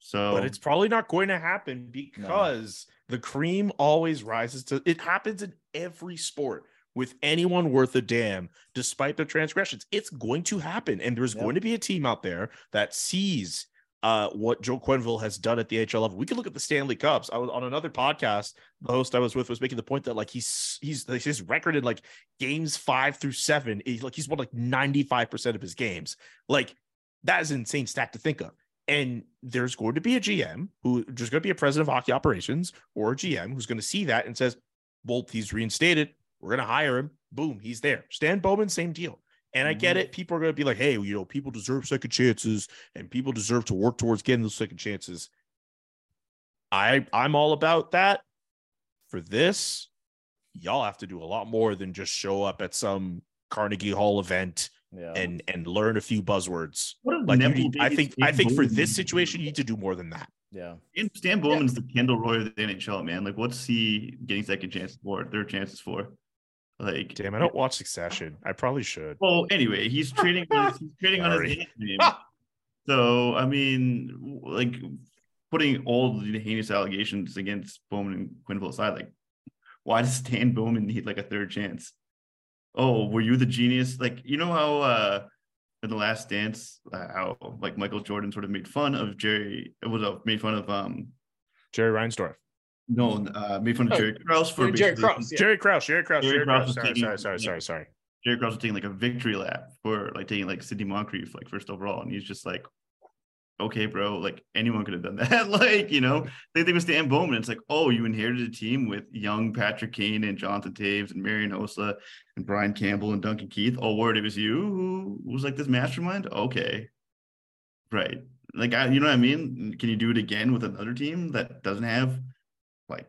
So, But it's probably not going to happen because the cream always rises to it happens in every sport with anyone worth a damn, despite their transgressions. It's going to happen. And there's Yep. going to be a team out there that sees uh, what Joe Quenneville has done at the HL level. We could look at the Stanley Cups. I was on another podcast. The host I was with was making the point that like he's he's his record in like games five through seven. He's like he's won like 95% of his games. Like that is an insane stat to think of. And there's going to be a GM who there's going to be a president of hockey operations or a GM who's going to see that and says, Well, he's reinstated. We're going to hire him. Boom, he's there. Stan Bowman, same deal. And I get Mhm. it. People are going to be like, hey, you know, people deserve second chances and people deserve to work towards getting those second chances. I I'm all about that. For this, y'all have to do a lot more than just show up at some Carnegie Hall event Yeah. and and learn a few buzzwords. what Like you need, I think I think for this situation, you need to do more than that. yeah. And Stan Bowman's the Kendall Roy of the NHL, man. Like, what's he getting second chances for, third chances for? Like, Damn, I don't watch Succession. I probably should. Well, anyway, he's trading. he's trading on his name. So, I mean, like putting all the heinous allegations against Bowman and Quenneville aside, like, why does Stan Bowman need like a third chance? Oh, were you the genius? Like, you know how uh in the Last Dance, uh, how like Michael Jordan sort of made fun of Jerry. It was uh, made fun of um Jerry Reinsdorf. No uh made fun of Oh, Jerry Krause for Jerry basically- Krause, yeah. Jerry Krause, Jerry Krause, Jerry Jerry Krause Krause. was Sorry, taking- sorry, sorry, sorry, sorry. Jerry Krause was taking like a victory lap for like taking like Sidney Moncrief like first overall, and he's just like, okay, bro, like anyone could have done that. like, you know, same thing with Stan Bowman. It's like, oh, you inherited a team with young Patrick Kane and Jonathan Toews and Marian Hossa and Brian Campbell and Duncan Keith. Oh, word, it was you who was like this mastermind. Okay, right. Like, I, you know what I mean? Can you do it again with another team that doesn't have like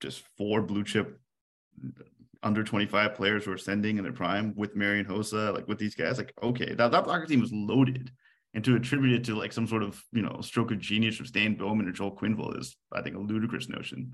just four blue chip under 25 players who are sending in their prime with Marian Hossa, like with these guys, like, okay, that, that Blocker team was loaded. And to attribute it to like some sort of, you know, stroke of genius from Stan Bowman or Joel Quenneville is, I think, a ludicrous notion.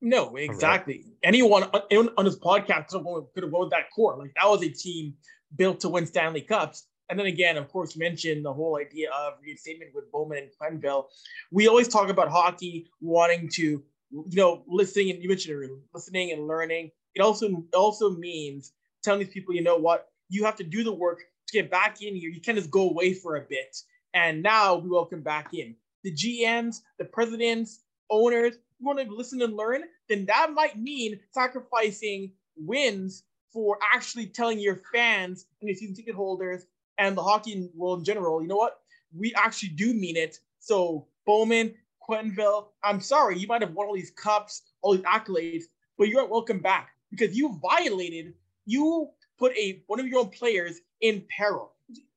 No, exactly. Anyone, anyone on this podcast could have, won, could have won that core. Like that was a team built to win Stanley Cups. And then again, of course, mention the whole idea of reinstatement with Bowman and Quenneville. We always talk about hockey wanting to, you know, listening and you mentioned it, listening and learning. It also also means telling these people, you know what, you have to do the work to get back in here. You can't just go away for a bit. And now we welcome back in the GMs, the presidents, owners. You want to listen and learn, then that might mean sacrificing wins for actually telling your fans and your season ticket holders and the hockey world in general, you know what? We actually do mean it. So Bowman, Quenneville, I'm sorry, you might have won all these cups, all these accolades, but you aren't welcome back because you violated, you put a one of your own players in peril.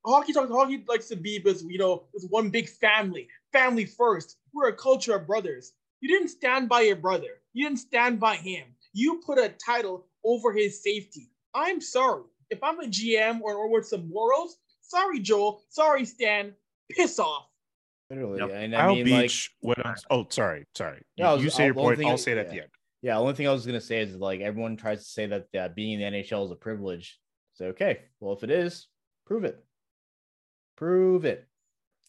Hockey talks hockey likes to be because you know it's one big family, family first. We're a culture of brothers. You didn't stand by your brother. You didn't stand by him. You put a title over his safety. I'm sorry. If I'm a GM or, or with some morals, sorry, Joel. Sorry, Stan. Piss off. Literally, Yep. and I Kyle mean, like, Beach went on. Oh, sorry, sorry. You, No, I was- you say your the only point. I'll say it at the end. yeah. The only thing I was gonna say is like everyone tries to say that uh, being in the NHL is a privilege. So okay, well if it is, prove it. Prove it,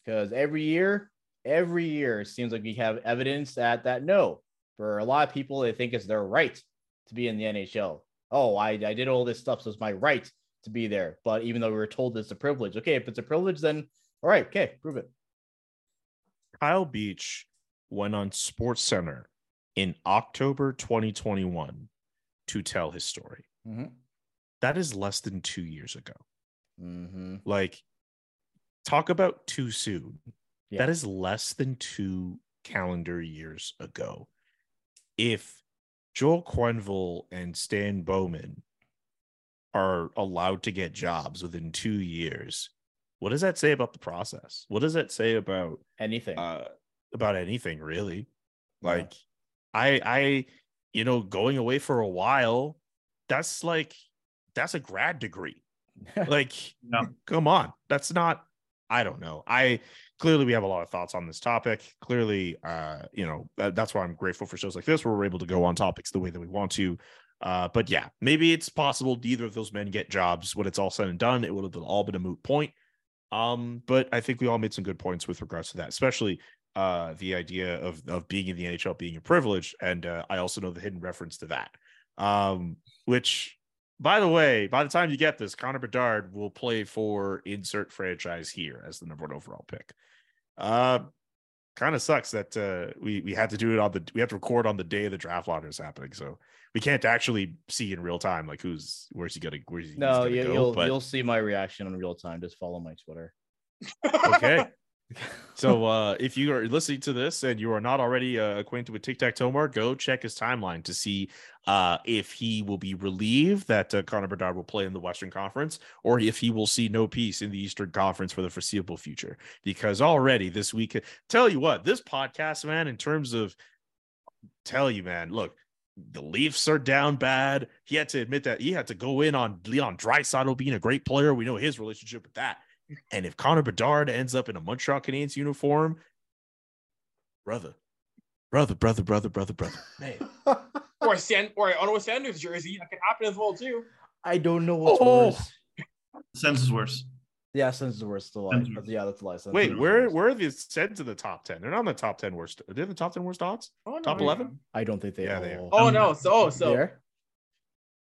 because every year, every year it seems like we have evidence that that no, for a lot of people they think it's their right to be in the NHL. Oh, I I did all this stuff, so it's my right to be there. But even though we were told it's a privilege, okay, if it's a privilege, then all right, okay, prove it. Kyle Beach went on Sports Center in October 2021 to tell his story. Mhm. That is less than two years ago. Mm-hmm. Like, talk about too soon. Yeah. That is less than two calendar years ago. If Joel Quenneville and Stan Bowman are allowed to get jobs within two years, what does that say about the process? What does that say about Anything. uh about anything really Yeah. like i i you know going away for a while that's like that's a grad degree like No. come on that's not i don't know i clearly we have a lot of thoughts on this topic clearly uh you know that, that's why i'm grateful for shows like this where we're able to go on topics the way that we want to uh but yeah maybe it's possible neither of those men get jobs when it's all said and done it would have all been a moot point um but i think we all made some good points with regards to that especially uh the idea of of being in the nhl being a privilege and uh, i also know the hidden reference to that. Um which by the way by the time you get this connor bedard will play for insert franchise here as the number one overall pick. Uh kind of sucks that uh we we had to do it on the we have to record on the day the draft lottery is happening so we can't actually see in real time like who's where's he gonna where's he no, gonna you, go, you'll but you'll see my reaction in real time. Just follow my Twitter. okay So uh, if you are listening to this and you are not already uh, acquainted with Tic Tac Tomar, go check his timeline to see uh, if he will be relieved that uh, Connor Bedard will play in the Western Conference or if he will see no peace in the Eastern Conference for the foreseeable future. Because already this week, tell you what, this podcast, man, in terms of tell you, man, look, the Leafs are down bad. He had to admit that he had to go in on Leon Draisaitl being a great player. We know his relationship with that. And if Connor Bedard ends up in a Montreal Canadiens uniform, brother, brother, brother, brother, brother, brother, man. or San or Ottawa Sanders jersey. That could happen as well too. I don't know what's Oh. worse. Sense is worse. Yeah, Sens is. The Worst Sens is But yeah, that's a lie. Sens Wait, where worse. where are the Sens in the top ten? They're not in the top ten worst. Are they in the top ten worst odds? Oh, no, Top 11? I don't think they. Yeah, they oh, are. Oh no, so oh, so There?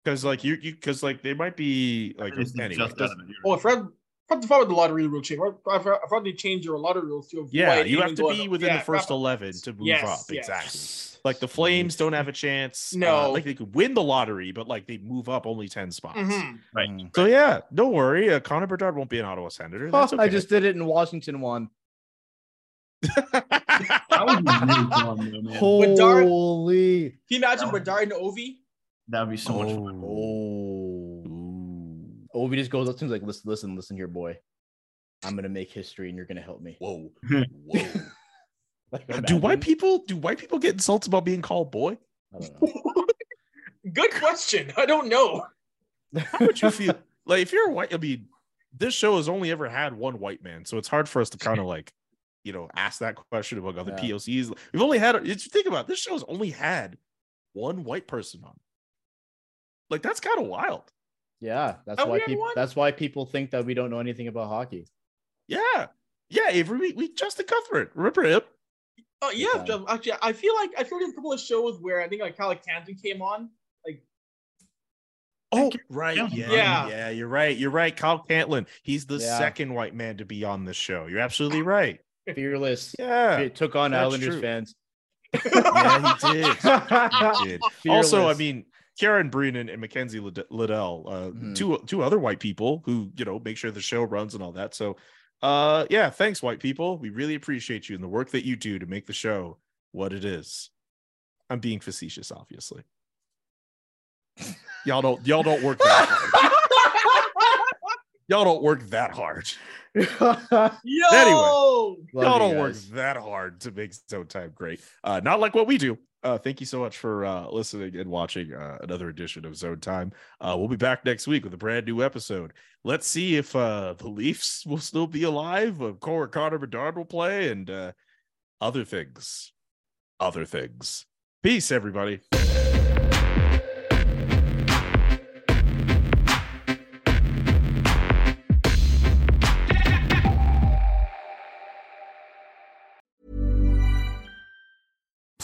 Because like you, you because like they might be like It's anyway. just doesn't- out of it. oh, Fred, Fred, the with the lottery rule change. I forgot I forgot they changed your lottery rules to avoid. yeah, you have to be up. within Yeah, the first eleven to move Yes, up. yes. Exactly. Like the Flames don't have a chance. uh, No. like they could win the lottery, but like they move up only ten spots. Mhm. Right. Mm. So yeah, don't worry. Uh, Connor Bedard won't be an Ottawa Senator. Huh, That's okay. I just did it in Washington one. That would be really fun, though. Holy. Can you imagine Bedard and Ovi? That would be so much fun. Oh. Ooh. Ovi just goes up to him like, listen, listen, listen here, boy. I'm gonna make history and you're gonna help me. Whoa. Whoa. Like, uh, do white people do white people get insults about being called boy? I don't know. Good question. I don't know. How would you feel like if you're a white? I mean, this show has only ever had one white man, so it's hard for us to kind of like, you know, ask that question among other Yeah. POCs. We've only had. If you think about it, this show's only had one white person on. Like that's kind of wild. Yeah, that's Have why people. one? That's why people think that we don't know anything about hockey. Yeah, yeah. Avery, we, we Justin Cuthbert, remember him? Oh Good yeah, time. Jeff, actually, I feel like I feel like a couple of shows where I think like Kyle Cantlon came on. Like Oh, right. Yeah. Yeah, Yeah. yeah. You're right. You're right. Kyle Cantlon. He's the Yeah. second white man to be on this show. You're absolutely right. Fearless. Yeah. It took on that's Islanders true. fans. Yeah, he did. He did. Also, I mean, Karen Brennan and Mackenzie Liddell, uh, Mhm. two two other white people who you know make sure the show runs and all that. So, uh, yeah, thanks, white people. We really appreciate you and the work that you do to make the show what it is. I'm being facetious, obviously. y'all don't y'all don't work that hard. Y'all don't work that hard. yo, Love y'all don't work that hard to make Zone Time great. Uh, not like what we do. Uh, thank you so much for uh, listening and watching uh, another edition of Zone Time. Uh, we'll be back next week with a brand new episode. Let's see if uh, the Leafs will still be alive, uh, Connor Connor Bedard will play, and uh, other things. Other things. Peace, everybody.